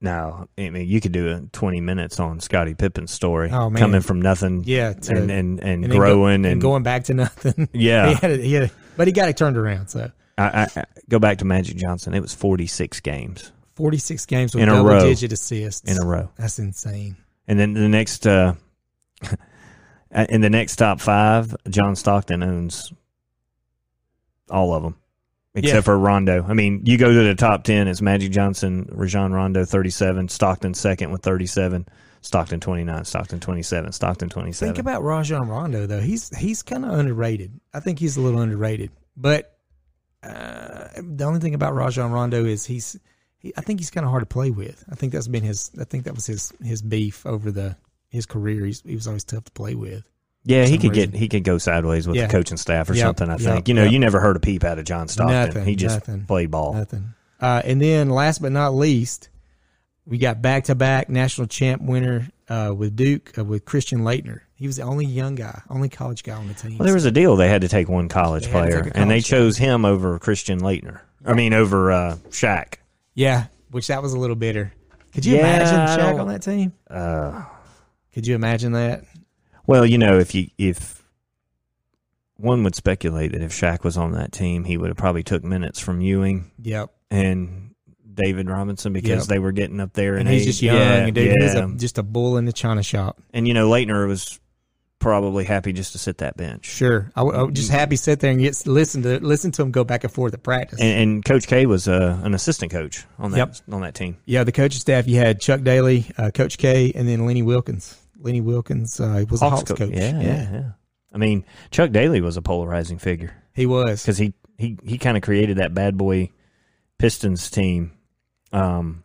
No, I mean, you could do a 20 minutes on Scottie Pippen's story. Oh, man. Coming from nothing Yeah, to- and, and, and, and then go- growing and, and going back to nothing. [LAUGHS] Yeah. he had it, he had it, but he got it turned around. So I, I, I go back to Magic Johnson. It was 46 games forty six games with In a double row. digit assists in a row. That's insane. And then the next, uh, [LAUGHS] in the next top five, John Stockton owns all of them, except Yeah. for Rondo. I mean, you go to the top ten, it's Magic Johnson, Rajon Rondo, thirty-seven, Stockton second with thirty-seven, Stockton twenty-nine, Stockton twenty-seven, Stockton twenty-seven. Think about Rajon Rondo though. He's he's kind of underrated. I think he's a little underrated. But uh, the only thing about Rajon Rondo is he's he, I think he's kind of hard to play with. I think that's been his. I think that was his his beef over the his career. He's, he was always tough to play with. Yeah, he could reason. get he could go sideways with Yeah. the coaching staff or Yep, something. I yep, think you know yep. you never heard a peep out of John Stockton. Nothing, he just nothing. played ball. Nothing. Uh, and then last but not least, we got back to back national champ winner uh, with Duke uh, with Christian Laettner. He was the only young guy, only college guy on the team. Well, there was a deal they had to take one college They player, a and they college chose him over Christian Laettner. I mean, over uh, Shaq. yeah, which that was a little bitter. Could you Yeah, imagine Shaq on that team? Uh, Could you imagine that? Well, you know, if you if one would speculate that if Shaq was on that team, he would have probably took minutes from Ewing Yep. and David Robinson because Yep. they were getting up there, And in he's age. just young. Yeah, dude, he's a, just a bull in the china shop. and you know, Laettner was probably happy just to sit that bench. Sure, I was just happy to sit there and get listen to listen to him go back and forth at practice. And, and Coach K was uh, an assistant coach on that Yep. on that team. Yeah, the coaching staff. You had Chuck Daly, uh, Coach K, and then Lenny Wilkens. Lenny Wilkens uh, was a Hawks co- coach. Yeah, yeah, yeah. I mean, Chuck Daly was a polarizing figure. he was. because he he he kind of created that bad boy Pistons team, um,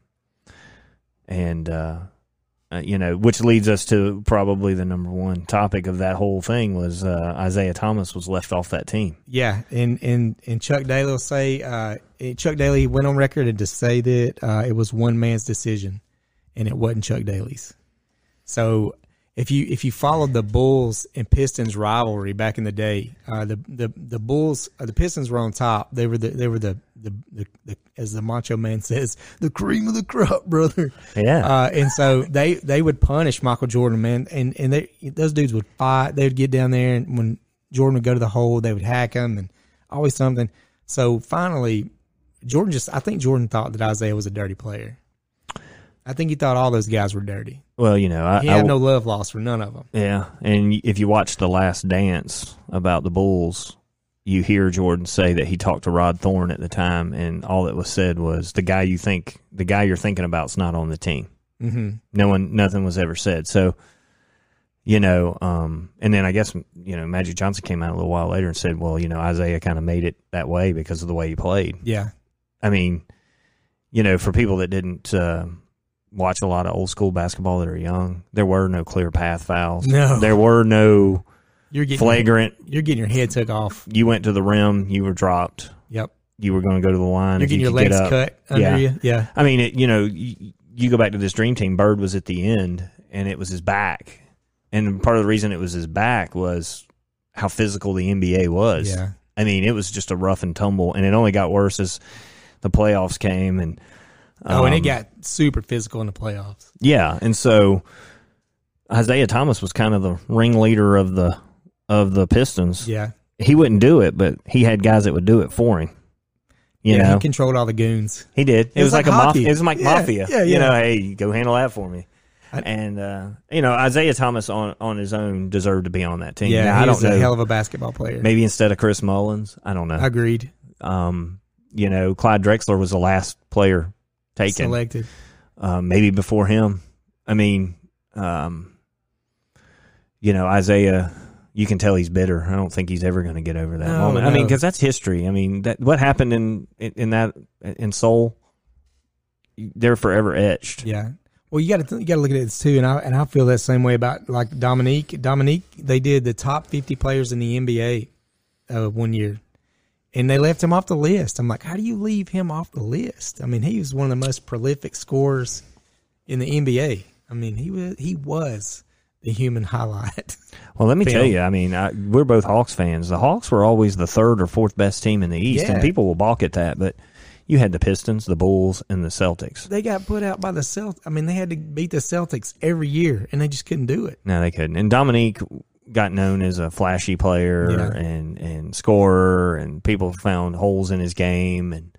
and uh, uh, you know, which leads us to probably the number one topic of that whole thing was uh, Isiah Thomas was left off that team. Yeah, and and and Chuck Daly will say uh, Chuck Daly went on record and to say that uh, it was one man's decision, and it wasn't Chuck Daly's. So if you if you followed the Bulls and Pistons rivalry back in the day, uh, the the the Bulls uh, the Pistons were on top. They were the they were the the, the, the as the Macho Man [LAUGHS] says the cream of the crop, brother. Yeah, Uh, and so they they would punish Michael Jordan, man, and and they those dudes would fight. They would get down there, and when Jordan would go to the hole, they would hack him, and always something. So finally, Jordan just I think Jordan thought that Isiah was a dirty player. I think he thought all those guys were dirty. well, you know, I, He I- had no love lost for none of them. yeah, and if you watch the Last Dance about the Bulls. You hear Jordan say that he talked to Rod Thorn at the time, and all that was said was the guy you think, the guy you're thinking about's not on the team. Mm-hmm. no one nothing was ever said so you know um and then i guess you know magic johnson came out a little while later and said well you know isiah kind of made it that way because of the way he played Yeah, i mean you know for people that didn't uh, watch a lot of old school basketball that are young there were no clear path fouls No. there were no you're getting flagrant You're getting your head took off. you went to the rim you were dropped Yep, you were going to go to the line you're if you your could get legs cut under Yeah. you. Yeah, I mean, it, you know, you, you go back to this dream team. Bird was at the end, and it was his back, and part of the reason it was his back was how physical the NBA was. yeah. I mean, it was just a rough and tumble, and it only got worse as the playoffs came. And Oh, and it um, got super physical in the playoffs. yeah, and so Isiah Thomas was kind of the ringleader of the of the Pistons. Yeah, He wouldn't do it, but he had guys that would do it for him. You yeah. know, He controlled all the goons. He did. It, It was, was like, like a mafia. It was like Yeah, mafia. yeah, yeah, You know, hey, go handle that for me. and uh, you know Isiah Thomas on on his own deserved to be on that team. Yeah, Now, I don't know. a hell of a basketball player. maybe instead of Chris Mullins, I don't know. Agreed. Um, you know, Clyde Drexler was the last player taken. Selected. um, maybe before him. I mean, um, you know, Isiah, you can tell he's bitter. I don't think he's ever going to get over that No, moment. I mean, because that's history. I mean, that what happened in in, that in Seoul, they're forever etched. Yeah. Well, you got to you got to look at this too, and I and I feel that same way about like Dominique. Dominique, they did the top fifty players in the NBA uh, one year, and they left him off the list. I'm like, how do you leave him off the list? I mean, he was one of the most prolific scorers in the NBA. I mean, he was he was the human highlight. [LAUGHS] Well, let me Film. tell you. I mean, I, we're both Hawks fans. The Hawks were always the third or fourth best team in the East, Yeah. and people will balk at that. But you had the Pistons, the Bulls, and the Celtics. they got put out by the Celtics. I mean, they had to beat the Celtics every year, and they just couldn't do it. No, they couldn't. And Dominique got known as a flashy player Yeah. and and scorer, and people found holes in his game. And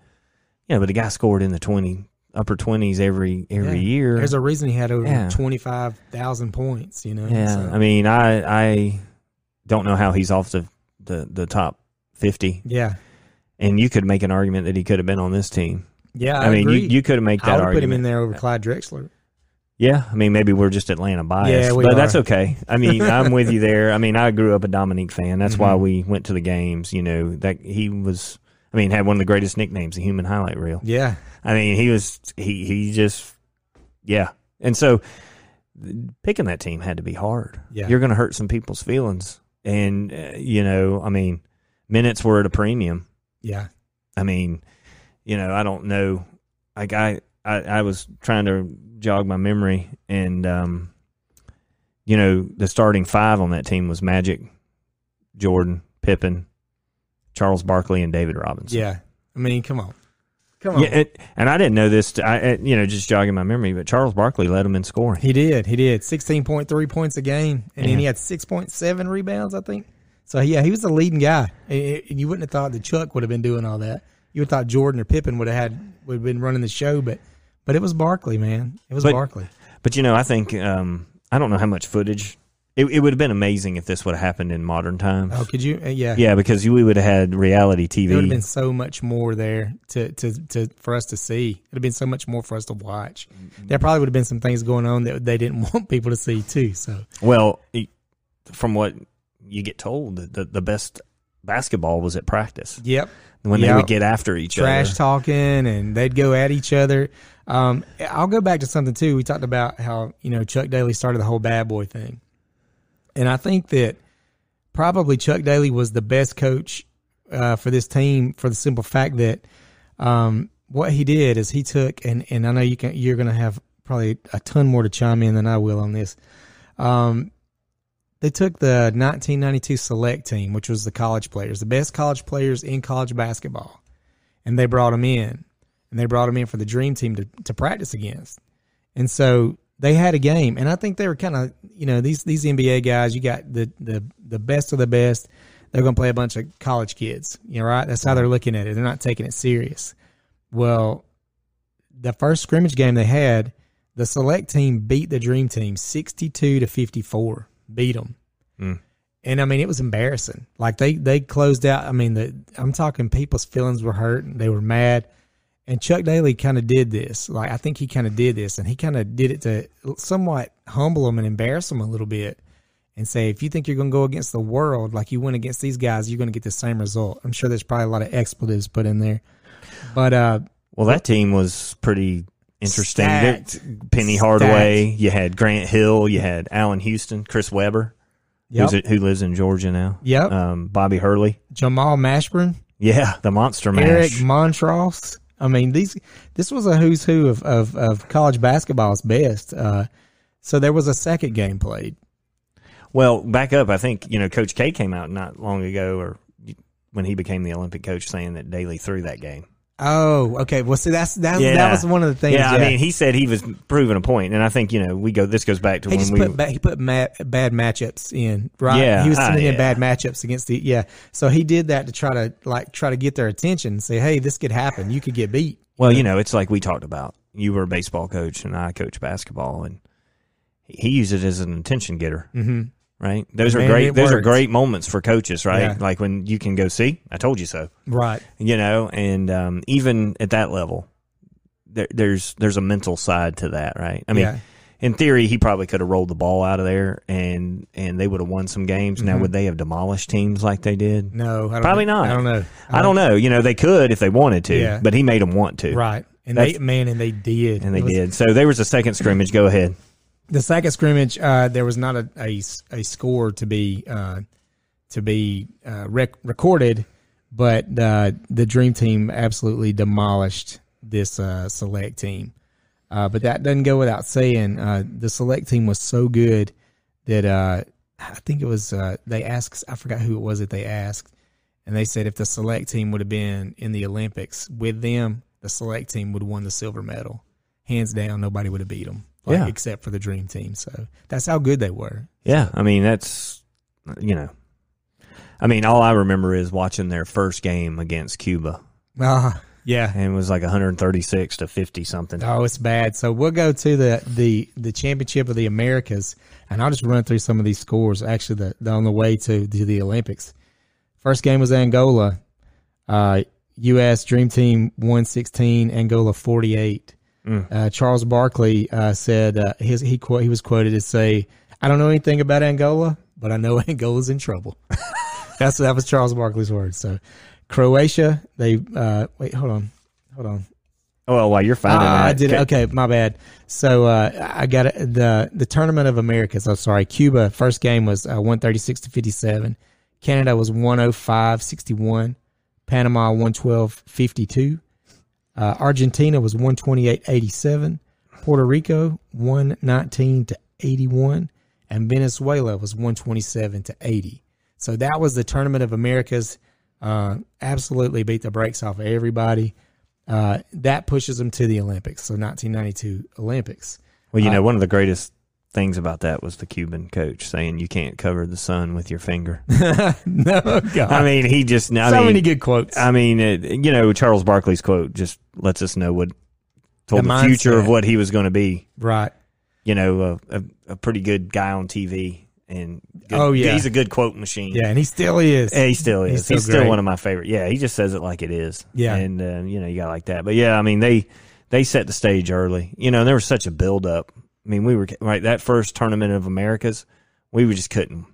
yeah, but the guy scored in the twenty upper twenties every every Yeah. year. There's a reason he had over Yeah. twenty five thousand points. You know. yeah, So- I mean, I I don't know how he's off the the, the top fifty. yeah. And you could make an argument that he could have been on this team. Yeah, I, mean, you, agree. you could have made I that would put argument. him in there over Clyde Drexler. Yeah, I mean, maybe we're just Atlanta biased, Yeah, we but are. that's okay. I mean, [LAUGHS] I'm with you there. I mean, I grew up a Dominique fan. That's why Mhm. we went to the games. You know that he was. I mean, had one of the greatest nicknames, the human highlight reel. Yeah, I mean, he was. He he just. Yeah, and so picking that team had to be hard. Yeah. you're going to hurt some people's feelings, and uh, you know, I mean, minutes were at a premium. yeah, I mean, you know, I don't know. Like I, I, I was trying to jog my memory, and um, you know, the starting five on that team was Magic, Jordan, Pippen, Charles Barkley, and David Robinson. yeah. I mean, come on, come on. Yeah, it, and I didn't know this. I, uh, you know, just jogging my memory, but Charles Barkley led them in scoring. he did. He did. Sixteen point three points a game, and then he had six point seven rebounds. I think. So yeah, he was the leading guy, and and you wouldn't have thought that Chuck would have been doing all that. You would have thought Jordan or Pippen would have had would have been running the show, but but it was Barkley, man. It was But- Barkley. But you know, I think um, I don't know how much footage. It, it would have been amazing if this would have happened in modern times. Oh, could you? Uh, yeah, Yeah, because we would have had reality TV. There would have been so much more there to, to, to for us to see. It would have been so much more for us to watch. There probably would have been some things going on that they didn't [LAUGHS] want people to see too. So Well, from what you get told, the, the, best basketball was at practice yep, when they would get after each trash other. Trash talking and they'd go at each other. Um, I'll go back to something too. We talked about how you know Chuck Daly started the whole bad boy thing, and I think that probably Chuck Daly was the best coach uh, for this team for the simple fact that um, what he did is he took and and I know you can you're going to have probably a ton more to chime in than I will on this. Um, they took the 1992 select team, which was the college players, the best college players in college basketball, and they brought them in, and they brought them in for the dream team to, to practice against. And so they had a game, and I think they were kind of, you know, these these NBA guys. You got the the the best of the best. They're going to play a bunch of college kids, you know, right? That's how they're looking at it. They're not taking it serious. Well, the first scrimmage game they had, the select team beat the dream team sixty-two to fifty-four. Beat them. Mm. And I mean, it was embarrassing. Like they they closed out. I mean, the I'm talking people's feelings were hurt. They were mad. And Chuck Daly kind of did this. Like I think he kind of did this, and he kind of did it to somewhat humble him and embarrass him a little bit, and say, if you think you're going to go against the world like you went against these guys, you're going to get the same result. I'm sure there's probably a lot of expletives put in there, but uh, Well, that team was pretty interesting. Stacked. Penny Hardaway, you had Grant Hill, you had Allan Houston, Chris Webber, yep, who's who lives in Georgia now. yep, Um, Bobby Hurley, Jamal Mashburn, yeah, the Monster Mash. Eric Montross. I mean, these this was a who's who of, of, of college basketball's best. Uh, so there was a second game played. Well, back up. I think you know Coach K came out not long ago, or when he became the Olympic coach, saying that Daly threw that game. Oh, okay. Well, see, that's that, Yeah. that was one of the things. yeah, I mean, he said he was proving a point, and I think you know we go. This goes back to he when we. put ba- he put ma- bad matchups in, right? Yeah, he was sending in yeah. bad matchups against the yeah. So he did that to try to like try to get their attention, and say, hey, this could happen. You could get beat. well, you know, it's like we talked about. You were a baseball coach, and I coach basketball, and he used it as an attention getter. Mm-hmm. Right. Those are great. Those are great moments for coaches, right? Yeah. Like when you can go see, I told you so. Right. You know, and um, even at that level, there, there's there's a mental side to that, right? I mean, Yeah. in theory, he probably could have rolled the ball out of there, and and they would have won some games. Now, Mhm. would they have demolished teams like they did? No, I don't Probably think- not. I don't know. I don't know. You know, they could if they wanted to, Yeah. but he made them want to, Right. And That's- they man, and they did. and they was- did. So there was a second scrimmage. Go ahead. The second scrimmage, uh, there was not a, a, a score to be uh, to be uh, rec- recorded, but uh, the Dream Team absolutely demolished this uh, select team. Uh, but that doesn't go without saying. The select team was so good that I think it was they asked. I forgot who it was that they asked, and they said if the select team would have been in the Olympics with them, the select team would have won the silver medal. Hands down, nobody would have beat them, like, Yeah. except for the Dream Team. So that's how good they were. Yeah, I mean that's you know, I mean all I remember is watching their first game against Cuba, Ah, yeah. and it was like 136 to 50 something. Oh, it's bad. So we'll go to the the the championship of the Americas, and I'll just run through some of these scores. Actually, the, the on the way to to the Olympics. First game was Angola. Uh, U.S. Dream Team one sixteen, Angola forty eight. Mm. Uh, Charles Barkley uh, said uh, his he quote he was quoted to say, "I don't know anything about Angola, but I know [LAUGHS] Angola's in trouble." [LAUGHS] That's that was Charles Barkley's words. So, Croatia, they uh, wait, hold on, hold on. Oh, well, while you're finding Ah, that, I did it. Okay, my bad. So uh, I got it. the the tournament of Americas. I'm sorry. Cuba first game was uh, 136 to 57. Canada was 105 61. Panama 112 52. Uh, Argentina was 128 87. Puerto Rico 119 to 81, and Venezuela was 127 to 80. So that was the tournament of Americas. Uh, absolutely beat the brakes off of everybody uh, that pushes them to the Olympics. So 1992 Olympics. well, you know, uh, one of the greatest things about that was the Cuban coach saying you can't cover the sun with your finger. [LAUGHS] no, God. I mean, he just I so mean, many good quotes. I mean, it, you know, Charles Barkley's quote just lets us know what told The the, future of what he was going to be. right. You know, a, a, a pretty good guy on TV, and good, Oh, yeah. he's a good quote machine. Yeah, and he still is. Yeah, he still He's is. still He's still one of my favorite. Yeah, he just says it like it is. Yeah. and uh, you know you got like that. But yeah, I mean they they set the stage early. You know, there was such a build up. I mean, we were right that first tournament of Americas. We were just couldn't.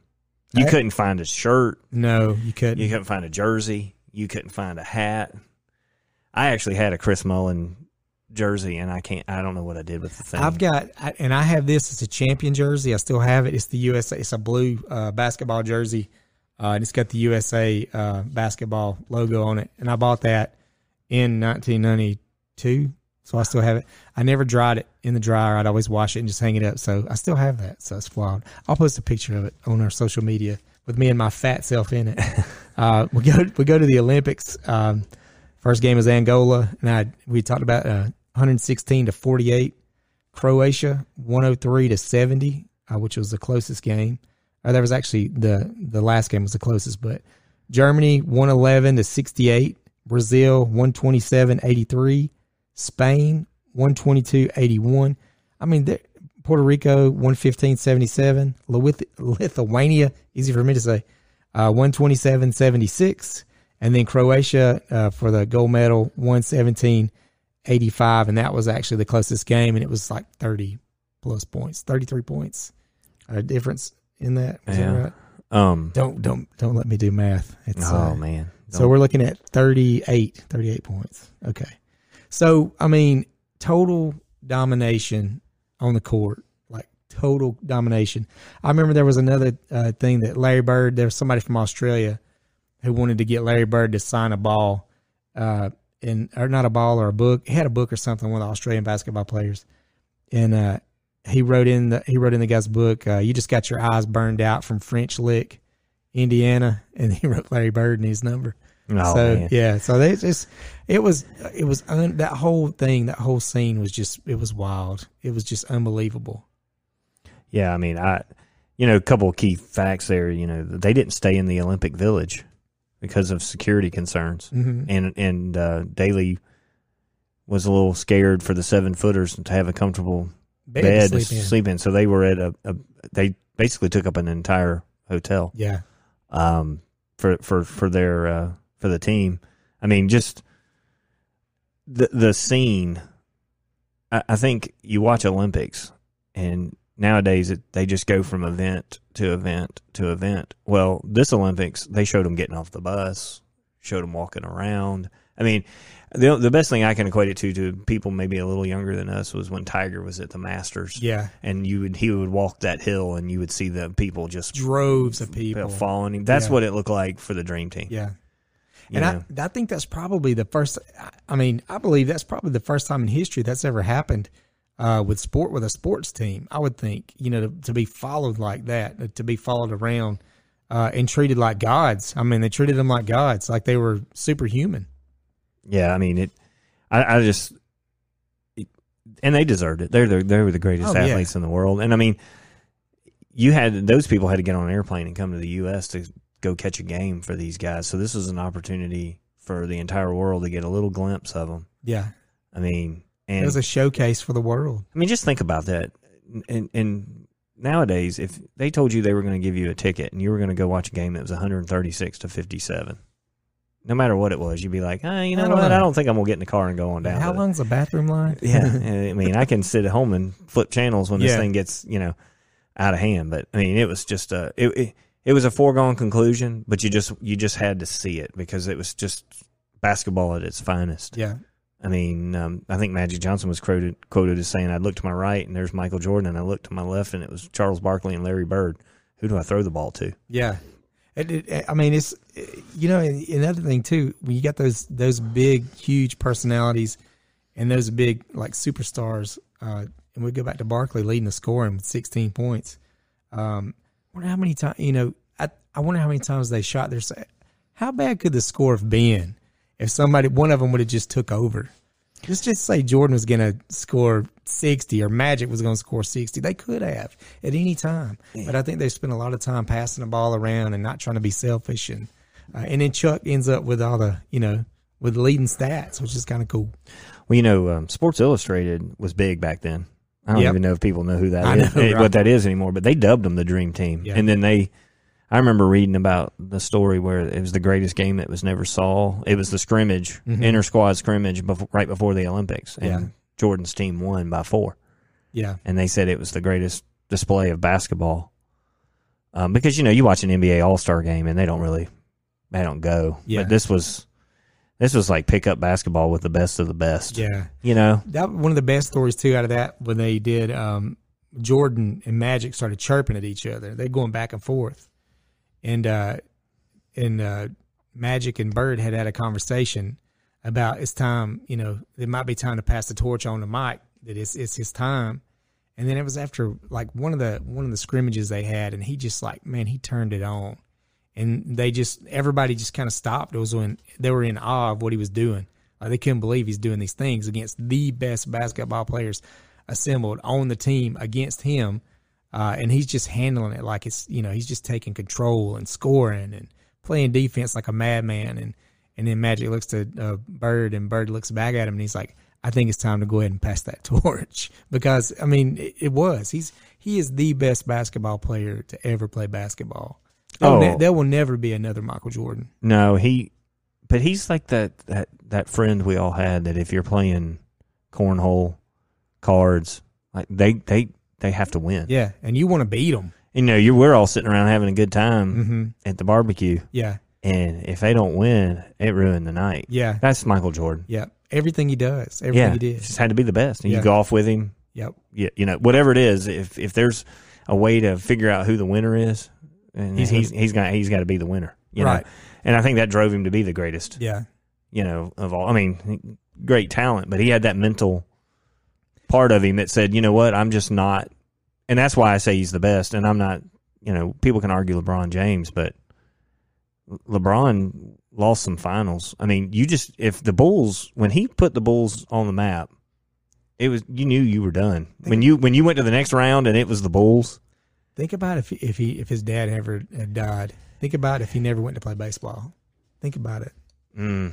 You I- couldn't find a shirt. No, you couldn't. You couldn't find a jersey. You couldn't find a hat. I actually had a Chris Mullin jersey, and I can't. I don't know what I did with the thing. I've got, I, and I have this. It's a champion jersey. I still have it. It's the USA. It's a blue uh, basketball jersey, uh, and it's got the USA uh, basketball logo on it. And I bought that in 1992, so I still have it. I never dried it in the dryer. I'd always wash it and just hang it up. So I still have that. So it's wild. I'll post a picture of it on our social media with me and my fat self in it. [LAUGHS] uh, we go we go to the Olympics. Um, first game is Angola, and I we talked about uh, 116 to 48. Croatia 103 to 70, uh, which was the closest game. Uh, that was actually the the last game was the closest, but Germany 111 to 68, Brazil 127 83, Spain 122 81. I mean, Puerto Rico 115 77, Lith- Lithuania, easy for me to say, uh, 127 76, and then Croatia uh, for the gold medal 117 85, and that was actually the closest game, and it was like 30 plus points, 33 points, uh, difference in that. Yeah. that right? um. Don't don't don't let me do math. It's Oh uh, man. so we're looking at 38, 38 points. Okay. So, I mean, total domination on the court, like total domination. I remember there was another uh, thing that Larry Bird, there was somebody from Australia who wanted to get Larry Bird to sign a ball, uh, and or not a ball or a book. He had a book or something, with Australian basketball players. And uh, he wrote in the he wrote in the guy's book, uh, you just got your eyes burned out from French Lick, Indiana, and he [LAUGHS] wrote Larry Bird and his number. Oh, so man. yeah, so they just it was it was un, that whole thing, that whole scene was just it was wild. It was just unbelievable. Yeah, I mean, I, you know, a couple of key facts there. You know, they didn't stay in the Olympic Village because of security concerns, hmm and and uh, Daly was a little scared for the seven footers to have a comfortable bed, bed, to to sleep in. sleep in. So they were at a, a they basically took up an entire hotel Yeah, um, for for for their uh, for the team. I mean, just the the scene. I, I think you watch Olympics, and nowadays it, they just go from event to event to event. Well, this Olympics they showed them getting off the bus, showed them walking around. I mean, the the best thing I can equate it to to people maybe a little younger than us was when Tiger was at the Masters. yeah, And you would he would walk that hill and you would see the people just droves of people. following him. That's Yeah. what it looked like for the dream team. Yeah. And know? I, I think that's probably the first. I- mean, I believe that's probably the first time in history that's ever happened uh, with sport with a sports team. I would think, you know, to, to be followed like that, to be followed around uh, and treated like gods. I mean, they treated them like gods, like they were superhuman. yeah, I mean it. I, I just, and they deserved it. They're the, they were the greatest Oh, yeah. athletes in the world. And I mean, you had those people had to get on an airplane and come to the U.S. to go catch a game for these guys. So this was an opportunity for the entire world to get a little glimpse of them. Yeah, I mean, it was a showcase for the world. I mean, just think about that. And, and nowadays, if they told you they were going to give you a ticket and you were going to go watch a game that was 136 to 57, no matter what it was, you'd be like, ah, you know I what? know. I don't think I'm going to get in the car and go on down. How long's the bathroom line? [LAUGHS] Yeah. [LAUGHS] I mean, I can sit at home and flip channels when this Yeah. thing gets, you know, out of hand. But I mean, it was just a, it, it, it was a foregone conclusion, but you just, you just had to see it because it was just basketball at its finest. yeah, I mean, um, I think Magic Johnson was quoted quoted as saying, "I looked to my right and there's Michael Jordan, and I looked to my left and it was Charles Barkley and Larry Bird. Who do I throw the ball to?" Yeah. It, it, I mean, it's you know another thing too. When you got those those big, huge personalities, and those big like superstars, uh, and we go back to Barkley leading the scoring with 16 points. Um, wonder how many times you know. I I wonder how many times they shot their. How bad could the score have been if somebody one of them would have just took over? Let's just say Jordan was going to score 60 or Magic was going to score 60. They could have at any time. But I think they spent a lot of time passing the ball around and not trying to be selfish. And, uh, and then Chuck ends up with all the, you know, with leading stats, which is kind of cool. Well, you know, um, Sports Illustrated was big back then. I don't Yep. even know if people know who that I is, know, eh, right. what that is anymore. But they dubbed them the Dream Team, Yeah. and then they. I remember reading about the story where it was the greatest game that was never saw. It was the scrimmage, Mhm. inter squad scrimmage, before, right before the Olympics, and Yeah. Jordan's team won by four. Yeah. and they said it was the greatest display of basketball. Um, because you know you watch an NBA All Star game and they don't really, they don't go. Yeah. But this was, this was like pickup basketball with the best of the best. Yeah. You know. That one of the best stories too out of that when they did um, Jordan and Magic started chirping at each other. They're going back and forth, and uh, and uh, Magic and Bird had had a conversation about it's time. You know, it might be time to pass the torch on to Mike. That it's it's his time. And then it was after like one of the one of the scrimmages they had, and he just like man, he turned it on, and they just everybody just kind of stopped. It was when they were in awe of what he was doing. Like they couldn't believe he's doing these things against the best basketball players assembled on the team against him, uh, and he's just handling it like it's you know he's just taking control and scoring and playing defense like a madman. And and then Magic looks to uh, Bird, and Bird looks back at him, and he's like, "I think it's time to go ahead and pass that [LAUGHS] torch," because I mean it, it was he's he is the best basketball player to ever play basketball. Will, Oh. ne- there will never be another Michael Jordan. No, he, but he's like that that that friend we all had that if you're playing cornhole, cards, like they they they have to win. Yeah, and you want to beat him. You know, you we're all sitting around having a good time hmm at the barbecue, Yeah, and if they don't win, it ruined the night. yeah, That's Michael Jordan. yeah. Everything he does, everything yeah, he did. just had to be the best. And Yeah. you golf with him, Yep. yeah, you know, whatever it is. If if there's a way to figure out who the winner is, and He's he's he's got he's got to be the winner, you Right. know. And I think that drove him to be the greatest, Yeah. you know, of all. I mean, great talent, but he had that mental part of him that said, you know what, I'm just not, and that's why I say he's the best. And I'm not, you know, people can argue LeBron James, but LeBron lost some finals. I mean, you just if the Bulls when he put the Bulls on the map, it was you knew you were done. When you when you went to the next round and it was the Bulls. Think about if if he if his dad ever had died. Think about if he never went to play baseball. Think about it. Mm,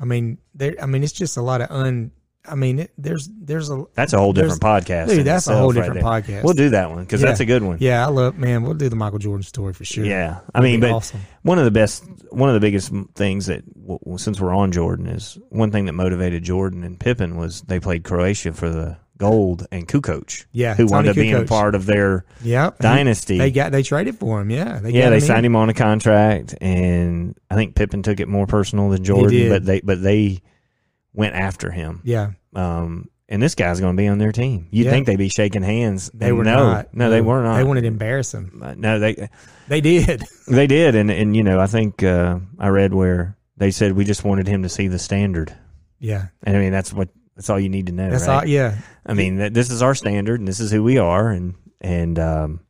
I mean, there. I mean, it's just a lot of un I mean, it, there's there's a That's a whole different podcast. Dude, that's a whole different there. podcast. We'll do that one because Yeah. that's a good one. Yeah, I love man. We'll do the Michael Jordan story for sure. Yeah, I mean, but awesome. one of the best, one of the biggest things that, w- w- since we're on Jordan, is one thing that motivated Jordan and Pippen was they played Croatia for the gold and Kukoc, Yeah, who wound up being a part of their Yeah, dynasty. They got they traded for him. Yeah, they yeah, they signed in. him on a contract, and I think Pippen took it more personal than Jordan, but they but they went after him. Yeah, Um, and this guy's going to be on their team. You'd Yeah. think they'd be shaking hands. they were no, not. No, they were not. They wanted to embarrass him. Uh, No, they They did. [LAUGHS] They did, and and you know, I think uh, I read where they said we just wanted him to see the standard, Yeah, and I mean that's what that's all you need to know. that's right? all. Yeah, I mean that this is our standard, and this is who we are, and and um,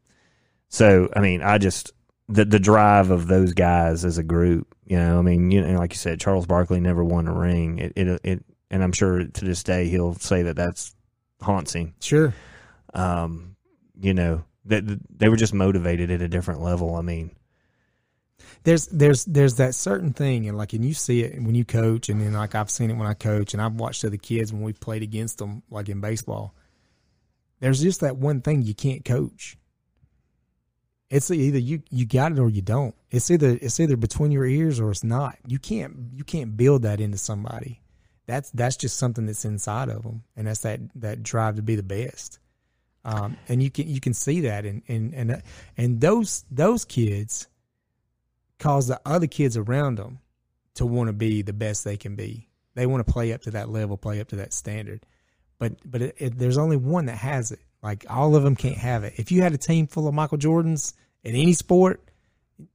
so I mean, I just the the drive of those guys as a group, you know, I mean, you know, like you said, Charles Barkley never won a ring. It it, it and I'm sure to this day he'll say that that's haunts him. sure. Um, you know, that they were just motivated at a different level. I mean. There's there's there's that certain thing and like and you see it when you coach and then like I've seen it when I coach and I've watched other kids when we played against them like in baseball. There's just that one thing you can't coach. It's either you you got it or you don't. It's either it's either between your ears or it's not. You can't you can't build that into somebody. That's that's just something that's inside of them, and that's that that drive to be the best. Um, and you can you can see that, and and and and those those kids cause the other kids around them to want to be the best they can be. They want to play up to that level, play up to that standard. But but it, it, there's only one that has it. Like all of them can't have it. If you had a team full of Michael Jordans in any sport,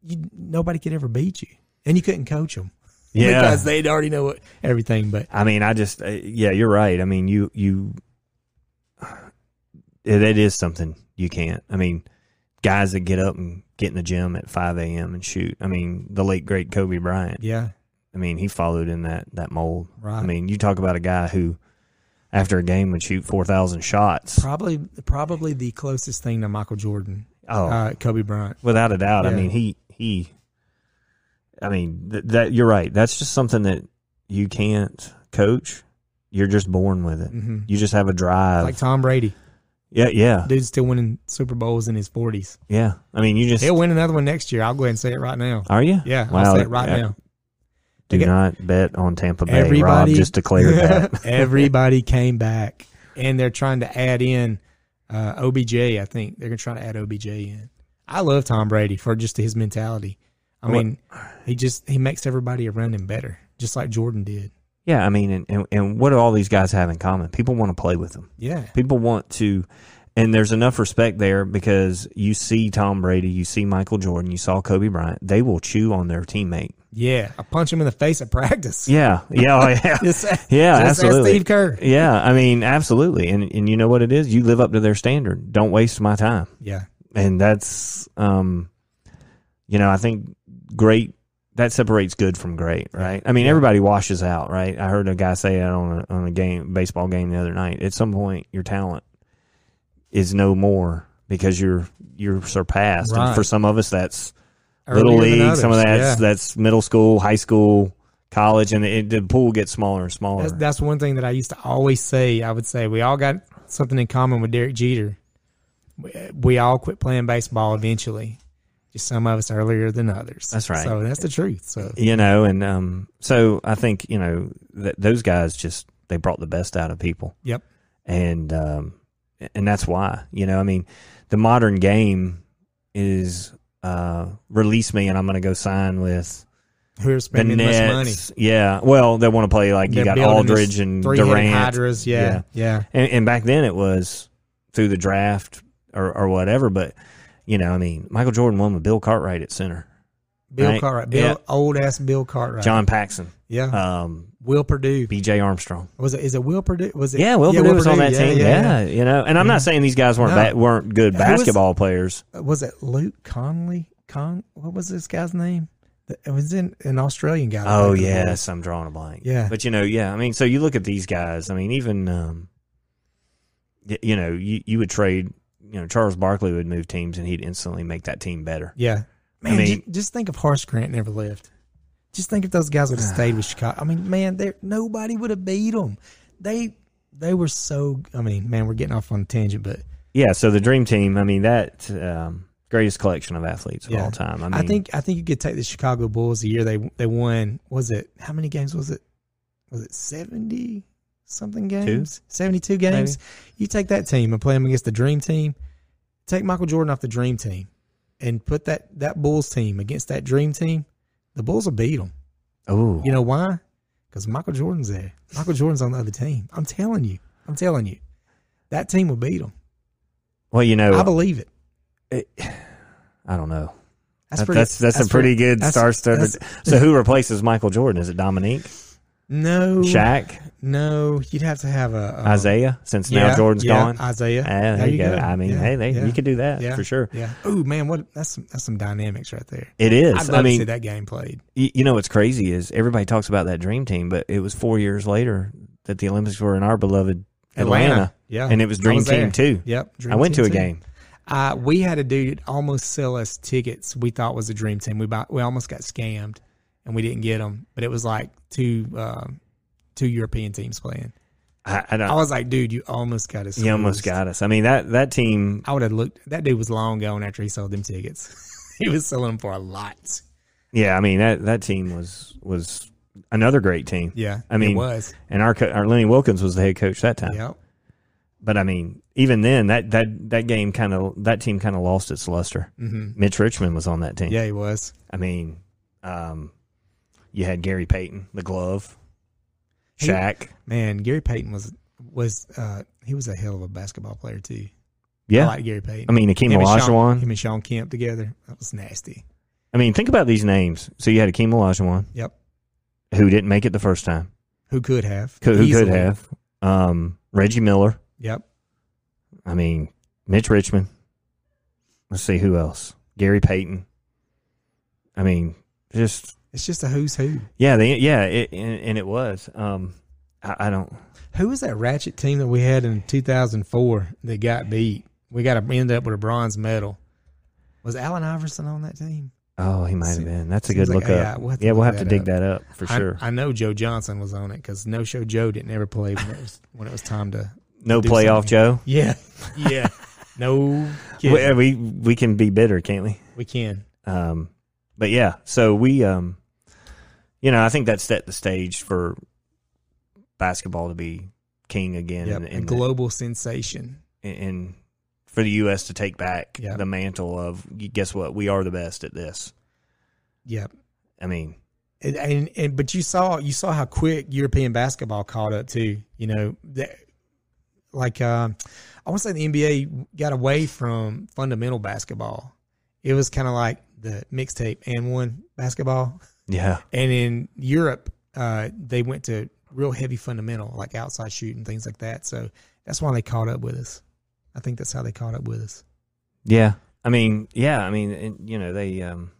you, nobody could ever beat you, and you couldn't coach them. [LAUGHS] Yeah. because they'd already know what, everything. But I mean, I just, uh, yeah, you're right. I mean, you, you, [SIGHS] it, it is something you can't. I mean, guys that get up and get in the gym at 5 a.m. and shoot. I mean, the late, great Kobe Bryant. yeah, I mean, he followed in that, that mold. Right. I mean, you talk about a guy who, after a game, would shoot 4,000 shots. probably probably the closest thing to Michael Jordan, Oh, uh, Kobe Bryant. without a doubt. I mean, he, he, I mean, th- that you're right. That's just something that you can't coach. You're just born with it. hmm You just have a drive. Like Tom Brady, yeah, yeah. dude's still winning Super Bowls in his forties. Yeah, I mean, you just He'll win another one next year. I'll go ahead and say it right now. are you? Yeah, Wow, I'll say it right now. Do get- not bet on Tampa Bay. Everybody Rob just declared that. [LAUGHS] everybody came back, and they're trying to add in uh, OBJ. I think they're going to try to add OBJ in. I love Tom Brady for just his mentality. I What- mean, he just he makes everybody around him better, just like Jordan did. Yeah, I mean, and, and and what do all these guys have in common? People want to play with them. Yeah, People want to, and there's enough respect there because you see Tom Brady, you see Michael Jordan, you saw Kobe Bryant. They will chew on their teammate. yeah. I punch him in the face at practice. Yeah, yeah, oh, yeah, [LAUGHS] Just, yeah, just absolutely. Steve Kerr. Yeah, I mean, absolutely. And and you know what it is? You live up to their standard. Don't waste my time. Yeah, and that's um you know i think great that separates good from great right i mean Yeah. everybody washes out right i heard a guy say that on a on a game baseball game the other night at some point your talent is no more because you're you're surpassed and for some of us that's Earlier little league some of that's Yeah. that's middle school high school college and it, the pool gets smaller and smaller That's, that's one thing that I used to always say. I would say we all got something in common with Derek Jeter. We, we all quit playing baseball eventually. Just some of us earlier than others. That's right. So that's the truth. So you know and um so i think you know that those guys just they brought the best out of people yep. and um, and that's why you know I mean the modern game is uh, release me and I'm going to go sign with Who are the spending much money? Nets. Yeah, well they want to play like you They're got building Aldridge and Durant, hydras. Yeah, yeah. And, and back then it was through the draft or, or whatever. But you know I mean Michael Jordan won with Bill Cartwright at center, Bill Right. Cartwright, Bill, Yeah. old ass Bill Cartwright. John Paxson, yeah. um, Will Perdue. B.J. Armstrong. Was it? Is it Will Perdue? Was it? Yeah, Will Perdue was on that yeah, team. Yeah, you know, and I'm Yeah. not saying these guys weren't No. ba- weren't good Who was- basketball players. Was it Luke Conley? Con? What was this guy's name? It was in an Australian guy. Oh played for the Bulls. yes, I'm drawing a blank. Yeah. but you know, yeah. I mean, so you look at these guys. I mean, even um, y- you know, you you would trade. You know, Charles Barkley would move teams, and he'd instantly make that team better. Yeah. Man, mean- ju- just, think if Horace Grant never left. Just think if those guys would have stayed with [SIGHS] Chicago. I mean, man, there nobody would have beat them. They they were so. I mean, man, we're getting off on a tangent, but Yeah, so the dream team. I mean that um, greatest collection of athletes of Yeah. all time. I, mean, I think I think you could take the Chicago Bulls the year they they won. Was it how many games was it? Was it seventy something games? Two games. You take that team and play them against the Dream Team. Take Michael Jordan off the Dream Team, and put that that Bulls team against that Dream Team. The Bulls will beat them. Oh, You know why? Because Michael Jordan's there. Michael Jordan's on the other team. I'm telling you. I'm telling you. That team will beat them. well, you know, I believe it. I don't know. That's pretty. that's that's, a pretty good that's- star-studded. that's- So who replaces Michael Jordan? Is it Dominique, No, Shaq, No, you'd have to have a, a Isiah? Since yeah, now Jordan's yeah, gone. Isiah. Ah, there, you go. I mean, hey, they, you could do that for sure. Yeah. Oh man, what? That's some, that's some dynamics right there. It is. I'd love I to mean, see that game played. you, you know what's crazy is everybody talks about that dream team, but it was four years later that the Olympics were in our beloved Atlanta, Yeah, and it was dream there. team too. Yep. I went to a too. game. Uh, we had a dude almost sell us tickets. We thought was a dream team. We bought, we almost got scammed, and we didn't get them. But it was like two um, two European teams playing. I, I. I was like, dude, you almost got us. you almost got us. I mean that that team. I would have looked. That dude was long gone after he sold them tickets. [LAUGHS] he was selling them for a lot. Yeah, I mean that that team was was another great team. Yeah, I mean, it was. And our our Lenny Wilkens was the head coach that time. Yep. But I mean, even then, that that that game kind of that team kind of lost its luster. hmm Mitch Richmond was on that team. Yeah, he was. I mean, um, you had Gary Payton, the glove, He- Man, Gary Payton was was uh, he was a hell of a basketball player too. I yeah, like Gary Payton. I mean, Akeem him and, Shawn, Olajuwon. him and Shawn Kemp together. That was nasty. I mean, think about these names. So you had Akeem Olajuwon, Yep. who didn't make it the first time, Who could have? who, who could have. Um, Reggie Miller. Yep. I mean, Mitch Richmond. Let's see who else. Gary Payton. I mean, just It's just a who's who. yeah, they, yeah, it, and, and it was. Um, I, I don't. Who was that ratchet team that we had in 2004 that got beat? We got to end up with a bronze medal. Was Allen Iverson on that team? Oh, he might have been. That's a good like- look yeah, up. we'll yeah, we'll have to dig up. that up for I, sure. I know Joe Johnson was on it because No Show Joe didn't ever play when it was when it was time to. no playoff. Joe. Yeah, [LAUGHS] yeah. [LAUGHS] No, We, we we can be bitter, can't we? we can. Um, but yeah, so we, um, you know, I think that set the stage for basketball to be king again, Yep. and, global sensation. and for the U.S. to take back Yep. the mantle of guess what, we are the best at this. Yep. I mean, And, and, and but you saw you saw how quick European basketball caught up too. You know that like um, I want to say the NBA got away from fundamental basketball. It was kind of like the mixtape and one basketball, [LAUGHS] yeah, and in Europe uh, they went to real heavy fundamental like outside shooting things like that. So that's why they caught up with us. I think that's how they caught up with us. yeah. I mean, yeah. I mean, and, you know, they um,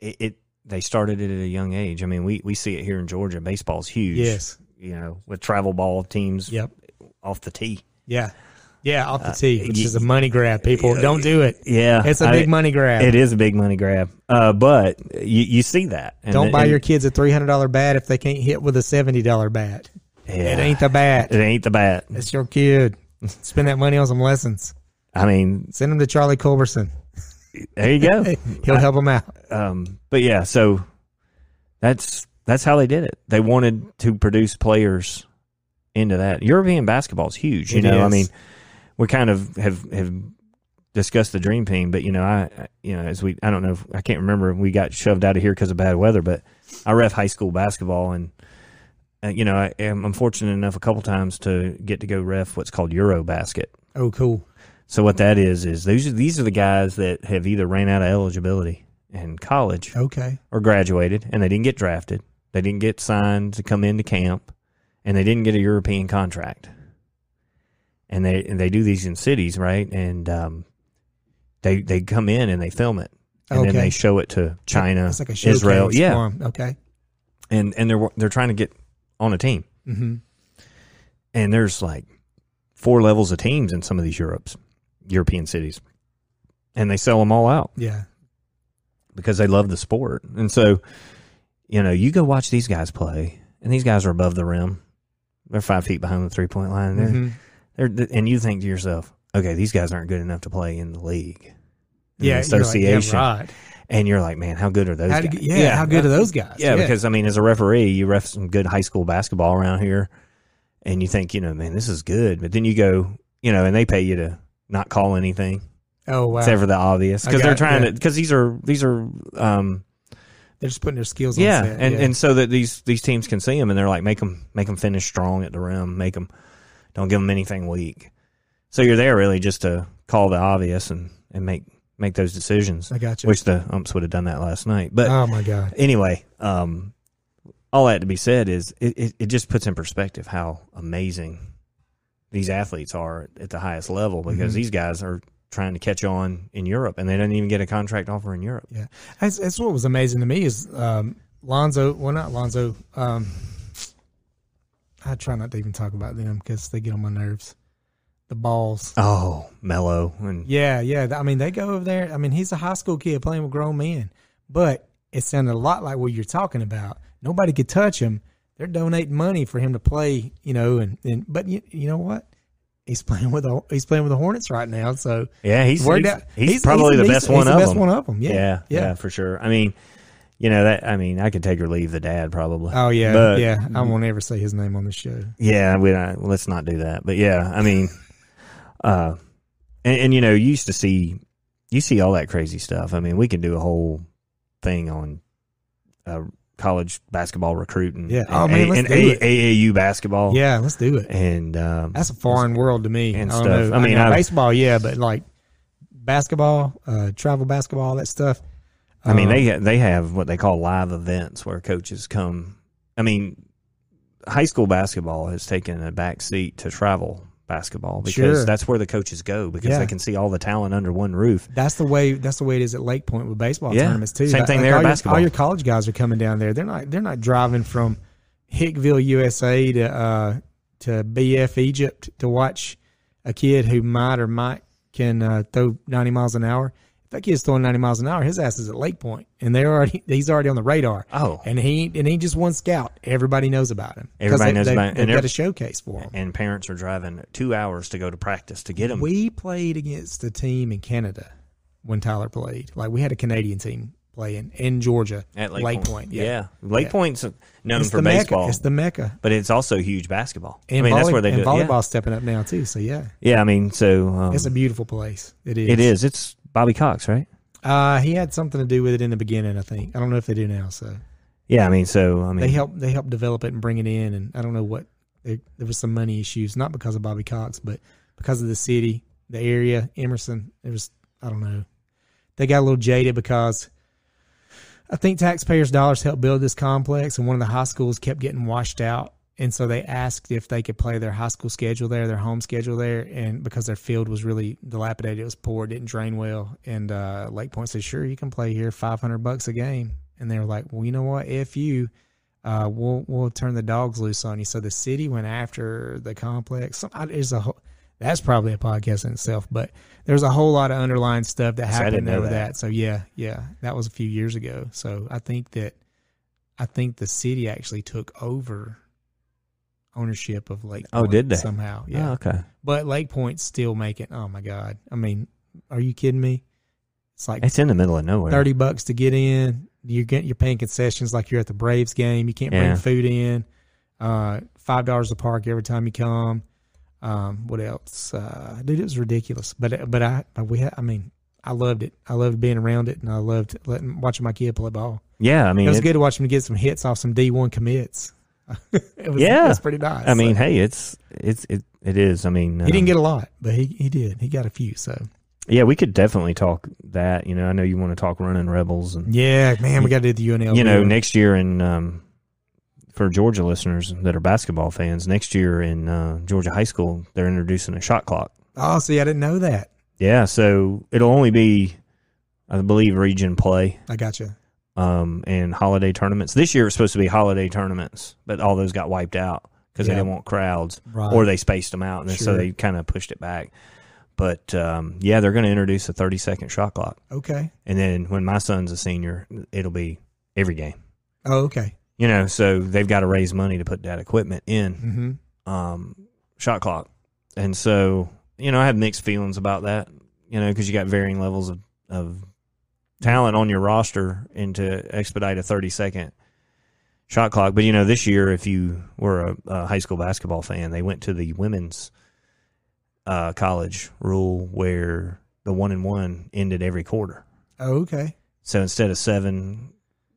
it, it they started it at a young age. I mean, we we see it here in Georgia. Baseball's huge. Yes. you know, with travel ball teams Yep. off the tee. Yeah. Yeah. Off the Uh, tee, which is a money grab. People yeah, don't do it. Yeah, It's a big money grab. It is a big money grab, uh, but you you see that. And Don't the- buy and- your kids a three hundred dollar bat if they can't hit with a seventy dollar bat. Yeah. It ain't the bat. It ain't the bat. It's your kid. Spend that money on some lessons. I mean, Send them to Charlie Culberson. there you go. [LAUGHS] He'll help them out. um, but yeah, so that's that's how they did it. They wanted to produce players into that. European basketball is huge. You It know, I mean, we kind of have have discussed the dream team, but you know, I you know, as we I don't know, if, I can't remember. We got shoved out of here because of bad weather, but I ref high school basketball and. Uh, you know, I am I'm fortunate enough a couple times to get to go ref what's called Euro basket. Oh, cool. So what that is is these are, these are the guys that have either ran out of eligibility in college Okay. or graduated and they didn't get drafted. They didn't get signed to come into camp and they didn't get a European contract. And they and they do these in cities, right? And um, they they come in and they film it. And then they show it to China, It's like a Israel. Yeah. Okay. And and they're they're trying to get on a team. Mm-hmm. And there's like four levels of teams in some of these Europes, European cities. And they sell them all out. Yeah. because they love the sport. And so, you know, you go watch these guys play, and these guys are above the rim. they're five feet behind the three point line. They're, Mhm. They're, and you think to yourself, okay, these guys aren't good enough to play in the league, in the Yeah, you're like, association, yeah, right. and you're like, man, how good are those How guys? get- yeah, how good are those guys? Yeah, because I mean, as a referee, you ref some good high school basketball around here, and you think, you know, man, this is good. But then you go, you know, and they pay you to not call anything, oh wow, except for the obvious, because they're trying yeah. to, because these are these are, um, they're just putting their skills. on yeah, set. and yeah. and so that these these teams can see them, and they're like, make them make them finish strong at the rim, make them don't give them anything weak. So you're there really just to call the obvious and and make make those decisions, I got you. which the umps would have done that last night, but oh my god, anyway, um, all that to be said is it, it, it just puts in perspective how amazing these athletes are at the highest level because Mhm. these guys are trying to catch on in Europe and they didn't even get a contract offer in Europe. yeah, that's, that's what was amazing to me is um, Lonzo. Well, not Lonzo. Um, I try not to even talk about them because they get on my nerves. The balls. Oh, Melo and Yeah, yeah. I mean, they go over there. I mean, he's a high school kid playing with grown men, but it sounded a lot like what you're talking about. Nobody could touch him. They're donating money for him to play, you know. And, and but you, you know what? He's playing with the he's playing with the Hornets right now. So yeah, he's he's, out- he's he's- probably he's- the best one he's the of best them. one of 'em. Yeah, yeah, yeah. yeah, for sure. I mean, you know that. I mean, I could take or leave the dad probably. oh yeah, But- yeah. I won't ever say his name on the show. Yeah, we don't, let's not do that. But yeah, I mean, [LAUGHS] uh, and, and you know, you used to see, you see all that crazy stuff. I mean, we can do a whole thing on uh, college basketball recruiting. Yeah. and, Oh, man, let's and do A- it. AAU basketball. Yeah, let's do it. and um, That's a foreign world to me. and I stuff. know. I mean, I've- baseball, yeah, but like basketball, uh, travel basketball, all that stuff. I mean, um, they they have what they call live events where coaches come. I mean, high school basketball has taken a back seat to travel basketball because Sure. that's where the coaches go because Yeah. they can see all the talent under one roof. That's the way. That's the way it is at Lake Point with baseball Yeah. tournaments too. Same thing like there all your- all your college guys are coming down there. They're not. They're not driving from Hickville, USA to uh, to BF Egypt to watch a kid who might or might can uh, throw ninety miles an hour. That kid's throwing ninety miles an hour, his ass is at Lake Point, and they're already he's already on the radar. Oh, And he and he just one scout. Everybody knows about him. Everybody they, knows they, about him. They've And got a showcase for him. and parents are driving two hours to go to practice to get him. We played against a team in Canada when Tyler played. Like we had a Canadian team playing in Georgia at Lake, Point. Yeah, Lake Yeah. Point's known it's for baseball, Mecca. It's the mecca. but it's also huge basketball. And I mean, that's where they and do. volleyball's stepping up now too. So yeah, Yeah, yeah. I mean, so um, it's a beautiful place. It is. it is. It's Bobby Cox, right? Uh, he had something to do with it in the beginning. I think. I don't know if they do now. So Yeah, I mean, so I mean, they helped. They helped develop it and bring it in. And I don't know what there, there was some money issues, not because of Bobby Cox, but because of the city, the area, Emerson. It was. I don't know. They got a little jaded because I think taxpayers' dollars helped build this complex, and one of the high schools kept getting washed out. And so they asked if they could play their high school schedule there, their home schedule there, and because their field was really dilapidated, it was poor, didn't drain well. And uh, Lake Point said, "Sure, you can play here, five hundred bucks a game." And they were like, "Well, you know what? If you, uh, we'll we'll turn the dogs loose on you." So the city went after the complex. Some, there's a whole, that's probably a podcast in itself, but there's a whole lot of underlying stuff that didn't happened over that. that. So yeah, yeah, that was a few years ago. So I think that I think the city actually took over ownership of Lake. Oh, did they? somehow? Yeah, Oh, okay. but Lake Point's still making. Oh my god! I mean, are you kidding me? It's like It's in the middle of nowhere. thirty bucks to get in. You're getting you're paying concessions like you're at the Braves game. You can't bring food in. Uh, Five dollars a park every time you come. Um, what else? Uh, dude, it was ridiculous. But but I but we had, I mean I loved it. I loved being around it, and I loved letting watching my kid play ball. Yeah, I mean, It was it- good to watch him get some hits off some D one commits. [LAUGHS] it was, Yeah. it was pretty nice. I mean, So, hey, it's it's it it is. I mean, he didn't um, get a lot, but he he did. He got a few. So Yeah, we could definitely talk that. You know, I know you want to talk running rebels, and yeah, man, we got to do the UNL. you know, next year in um, for Georgia listeners that are basketball fans, next year in uh, Georgia high school, they're introducing a shot clock. Oh, see, I didn't know that. Yeah, so it'll only be, I believe, region play I got you. Um, and holiday tournaments. This year it was supposed to be holiday tournaments, but all those got wiped out because Yeah. they didn't want crowds, Right. or they spaced them out, and then so they kind of pushed it back. But um, yeah, they're going to introduce a 30 second shot clock. Okay. And then when my son's a senior, it'll be every game. Oh, okay. You know, so they've got to raise money to put that equipment in. Mm-hmm. um, shot clock, and so you know I have mixed feelings about that. You know, because you got varying levels of of talent on your roster, and to expedite a thirty second shot clock. But you know, this year, if you were a, a high school basketball fan, they went to the women's uh, college rule where the one and one ended every quarter. Oh, okay. So instead of seven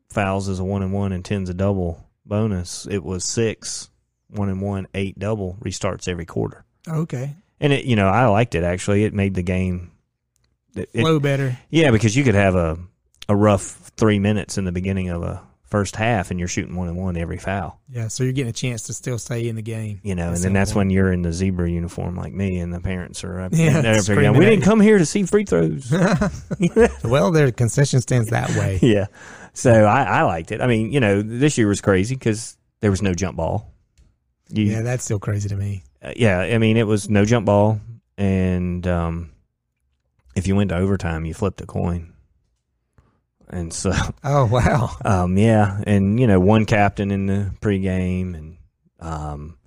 fouls as a one and one and ten's a double bonus, it was six one and one, eight double restarts every quarter. Okay. And it, you know, I liked it actually. It made the game. It, Flow better. yeah, because you could have a a rough three minutes in the beginning of a first half, and you're shooting one and one every foul. Yeah, so you're getting a chance to still stay in the game. You know, and then that's when you're in the zebra uniform like me, and the parents are up. [LAUGHS] Yeah, there going, we didn't you." come here to see free throws. [LAUGHS] [LAUGHS] well, their concession stands that way. yeah. So I, I liked it. I mean, you know, this year was crazy because there was no jump ball. You, Yeah, that's still crazy to me. uh, yeah, I mean, it was no jump ball, and um, if you went to overtime, you flipped a coin, and so [LAUGHS] Oh wow. [LAUGHS] um, yeah, and you know, one captain in the pregame, and um,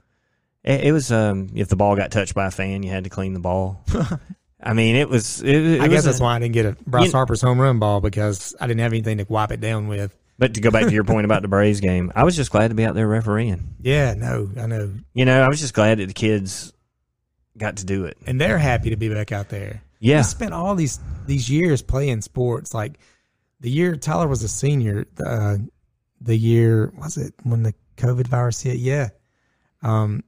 it, it was um, if the ball got touched by a fan, you had to clean the ball. [LAUGHS] I mean, it was. It, it I was guess a- that's why I didn't get a Bryce You- Harper's home run ball because I didn't have anything to wipe it down with. But to go back to your point about the Braves game, I was just glad to be out there refereeing. Yeah, no, I know, You know, I was just glad that the kids got to do it. and they're happy to be back out there. Yeah, We spent all these these years playing sports. Like the year Tyler was a senior, uh, the year was it when the COVID virus hit? Yeah, um,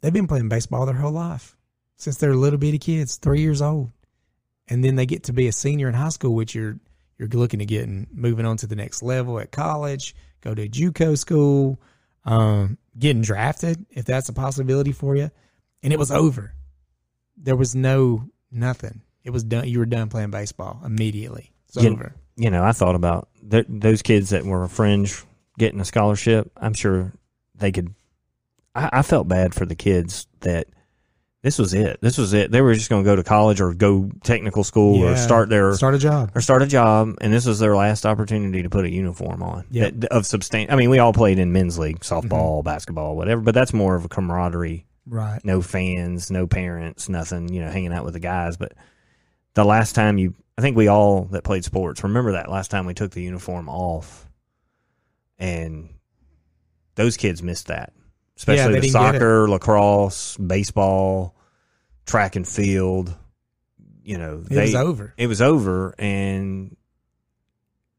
they've been playing baseball their whole life since they're little bitty kids, three years old, and then they get to be a senior in high school, which you're you're looking to get and moving on to the next level at college, go to JUCO school, um, getting drafted if that's a possibility for you, and it was over. There was no nothing. It was done. You were done playing baseball immediately. It's Yeah. over. you know, I thought about th- those kids that were a fringe getting a scholarship. I'm sure they could. I, I felt bad for the kids that this was it. This was it. They were just going to go to college or go technical school or start their Start a job. or start a job, and this was their last opportunity to put a uniform on. Yeah, of substan- I mean, we all played in men's league, Mm-hmm. softball, basketball, whatever, but that's more of a camaraderie. Right. No fans, no parents, nothing. You know, hanging out with the guys. But the last time you, I think we all that played sports remember that last time we took the uniform off, and those kids missed that, they especially the get it. soccer, lacrosse, baseball, track and field. You know, It was over. it was over and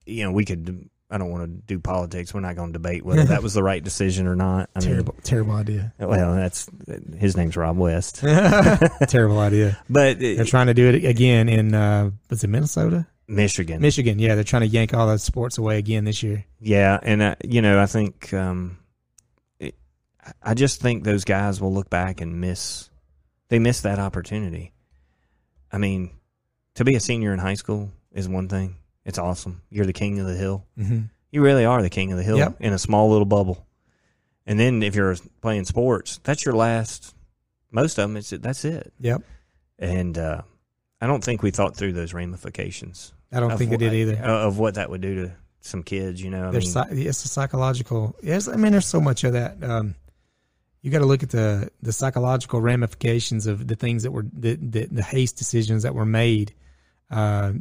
you know we could i don't want to do politics we're not going to debate whether that was the right decision or not i terrible, terrible idea. well that's his name's rob west [LAUGHS] [LAUGHS] terrible idea. but They're trying to do it again in uh, was it Minnesota, michigan Michigan? Yeah, they're trying to yank all those sports away again this year. yeah and uh, you know i think um it, i just think those guys will look back and miss they miss that opportunity i mean to be a senior in high school is one thing it's awesome you're the king of the hill Mm-hmm. You really are the king of the hill Yep. in a small little bubble. And then if you're playing sports, that's your last. Most of them, it's that's it. Yep. And uh, I don't think we thought through those ramifications. I don't think what- did either. uh, Of what that would do to some kids. You know, I There's mean, it's a psychological. Yes, I mean there's so much of that. Um, you got to look at the the psychological ramifications of the things that were the the, the haste decisions that were made uh,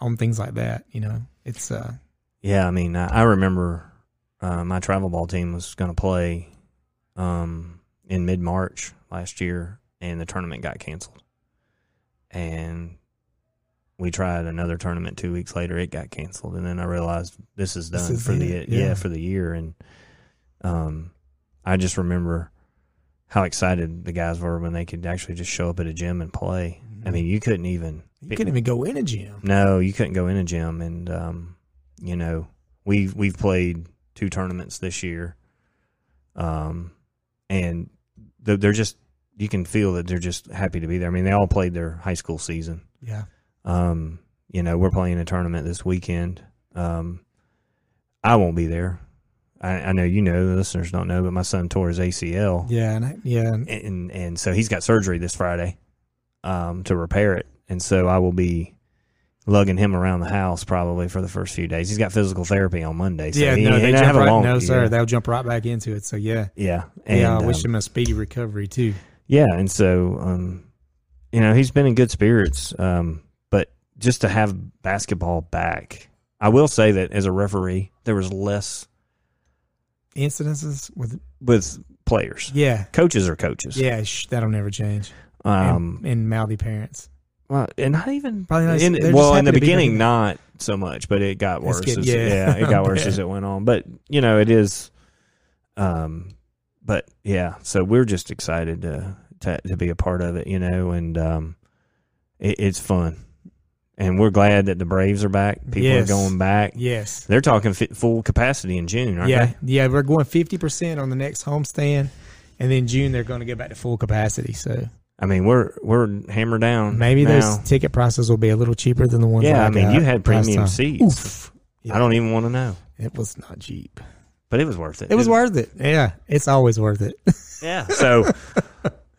on things like that. You know, it's uh, yeah. I mean, I, I remember uh, my travel ball team was going to play um, in mid March last year, and the tournament got canceled. And we tried another tournament two weeks later. It got canceled, and then I realized this is This done is for the yeah. yeah. for the year. And um, I just remember how excited the guys were when they could actually just show up at a gym and play. I mean, you couldn't even you couldn't even go in a gym. no, you couldn't go in a gym, and um, you know we've we've played two tournaments this year, um, and they're, they're just you can feel that they're just happy to be there. I mean, they all played their high school season. Yeah, Um, you know, we're playing a tournament this weekend. Um, I won't be there. I, I know you know the listeners don't know, but my son tore his ACL yeah, and I, yeah. and- and and so he's got surgery this Friday um, to repair it, and so I will be lugging him around the house probably for the first few days. He's got physical therapy on Monday. So yeah, he, no, he they jump have a right. long, no, sir, yeah. they'll jump right back into it. So yeah, Yeah, and, yeah. I wish um, him a speedy recovery too. Yeah, and so um, you know he's been in good spirits. Um, but just to have basketball back, I will say that as a referee, there was less Incidences with with players. yeah, Coaches are coaches. yeah. Sh- that'll never change. Um, and, and mouthy parents. well, and not even Probably not- in, well in the to be beginning, not so much, but it got worse. good- as, yeah. it got [LAUGHS] worse as it went on. But you know, it is. Um, but yeah, so we're just excited to to, to be a part of it, you know, and um, it, it's fun, and we're glad that the Braves are back. People Yes. are going back. Yes. They're talking fi full capacity in June, aren't yeah, they? yeah. We're going fifty percent on the next homestand, and then June they're going to go back to full capacity. So I mean, we're we're hammered down. maybe now. those ticket prices will be a little cheaper than the ones. Yeah, I mean, got you uh, had premium seats. Oof. Yeah. I don't even want to know, It was not cheap. but it was worth it. It was worth it. Yeah, it's always worth it. [LAUGHS] Yeah. So,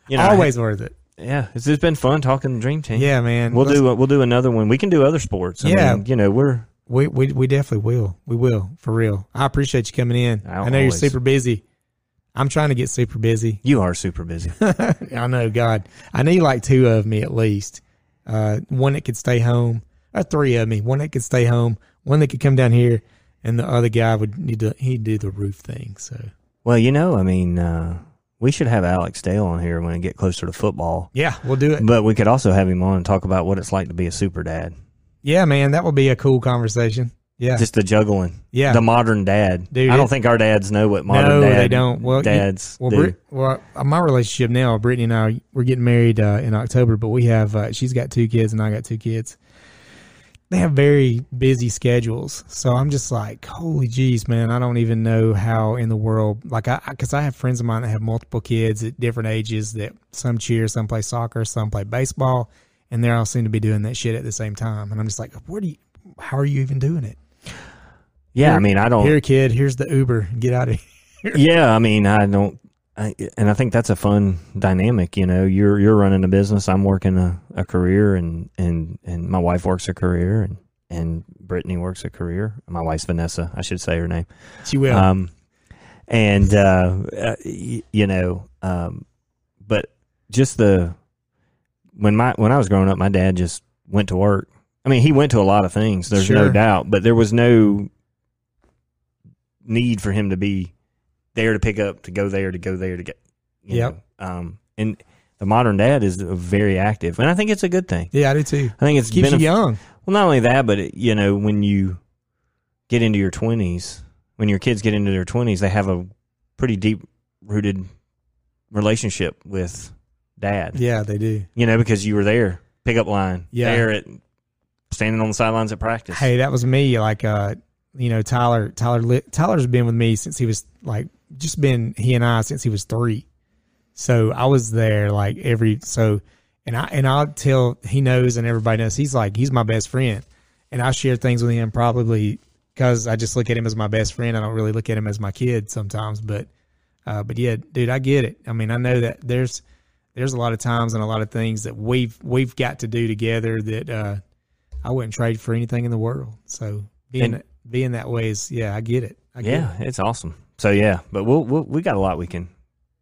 you know, always worth it. Yeah, it's just been fun talking the Dream Team. Yeah, man. we'll Let's- do we'll do another one. We can do other sports. I Yeah. mean, you know, we're We, we we definitely will. We will for real. I appreciate you coming in. I'll I know always. you're super busy. I'm trying to get super busy. you are super busy. [LAUGHS] I know, God. I need like two of me at least. Uh, one that could stay home, or three of me. One that could stay home. One that could come down here, and the other guy would need to. He'd do the roof thing. So well, you know, I mean, uh, we should have Alex Dale on here when we get closer to football. yeah, we'll do it. But we could also have him on and talk about what it's like to be a super dad. Yeah, man, that would be a cool conversation. Yeah, Just the juggling. yeah. The modern dad. Dude, I don't think our dads know what modern no, dad they don't. Well, you- dads Well, do. Brit, well, uh, my relationship now, Brittany and I, we're getting married uh, in October, but we have uh, she's got two kids and I got two kids. They have very busy schedules, so I'm just like, holy jeez, man! I don't even know how in the world, like, I because I have friends of mine that have multiple kids at different ages. That some cheer, some play soccer, some play baseball, and they all seem to be doing that shit at the same time. And I'm just like, where do you? How are you even doing it? Yeah, I mean, I don't. Here, kid, here's the Uber. Get out of here. [LAUGHS] yeah, I mean, I don't, I, and I think that's a fun dynamic. You know, you're you're running a business, I'm working a, a career, and and and my wife works a career, and and Brittany works a career. My wife's Vanessa, I should say her name. She will. Um, and uh, uh, you know, um, but just the when my when I was growing up, my dad just went to work. I mean, he went to a lot of things. There's no doubt, but there was no need for him to be there to pick up, to go there, to go there, to get. You Yep. Know? Um, and the modern dad is very active, and I think it's a good thing. yeah, I do too. I think it's Keeps you young. well, not only that, but it, you know, when you get into your twenties, when your kids get into their twenties, they have a pretty deep rooted relationship with dad. Yeah, they do. You know, because you were there, pickup line, Yeah. there at standing on the sidelines at practice. Hey, that was me. Like, uh, you know, Tyler. Tyler, Tyler's been with me since he was like just been he and I since he was three. So I was there like every so, and I and I'll tell he knows and everybody knows he's like he's my best friend, and I share things with him probably because I just look at him as my best friend. I don't really look at him as my kid sometimes, but uh, but yeah, dude, I get it. I mean, I know that there's there's a lot of times and a lot of things that we've we've got to do together that uh, I wouldn't trade for anything in the world. So being And- being that way is yeah, I get it. I get yeah, it. it's awesome. So yeah, but we'll, we'll we got a lot we can.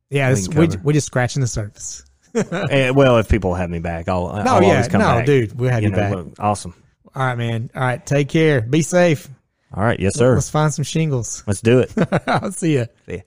yeah. we can we we're just scratching the surface. [LAUGHS] eh, well, if people have me back, I'll No, I'll yeah, always come no, back. dude, we'll have you, know, back. awesome. All right, man. All right, take care. Be safe. All right, yes, sir. Let's find some shingles. Let's do it. [LAUGHS] I'll see you. See ya.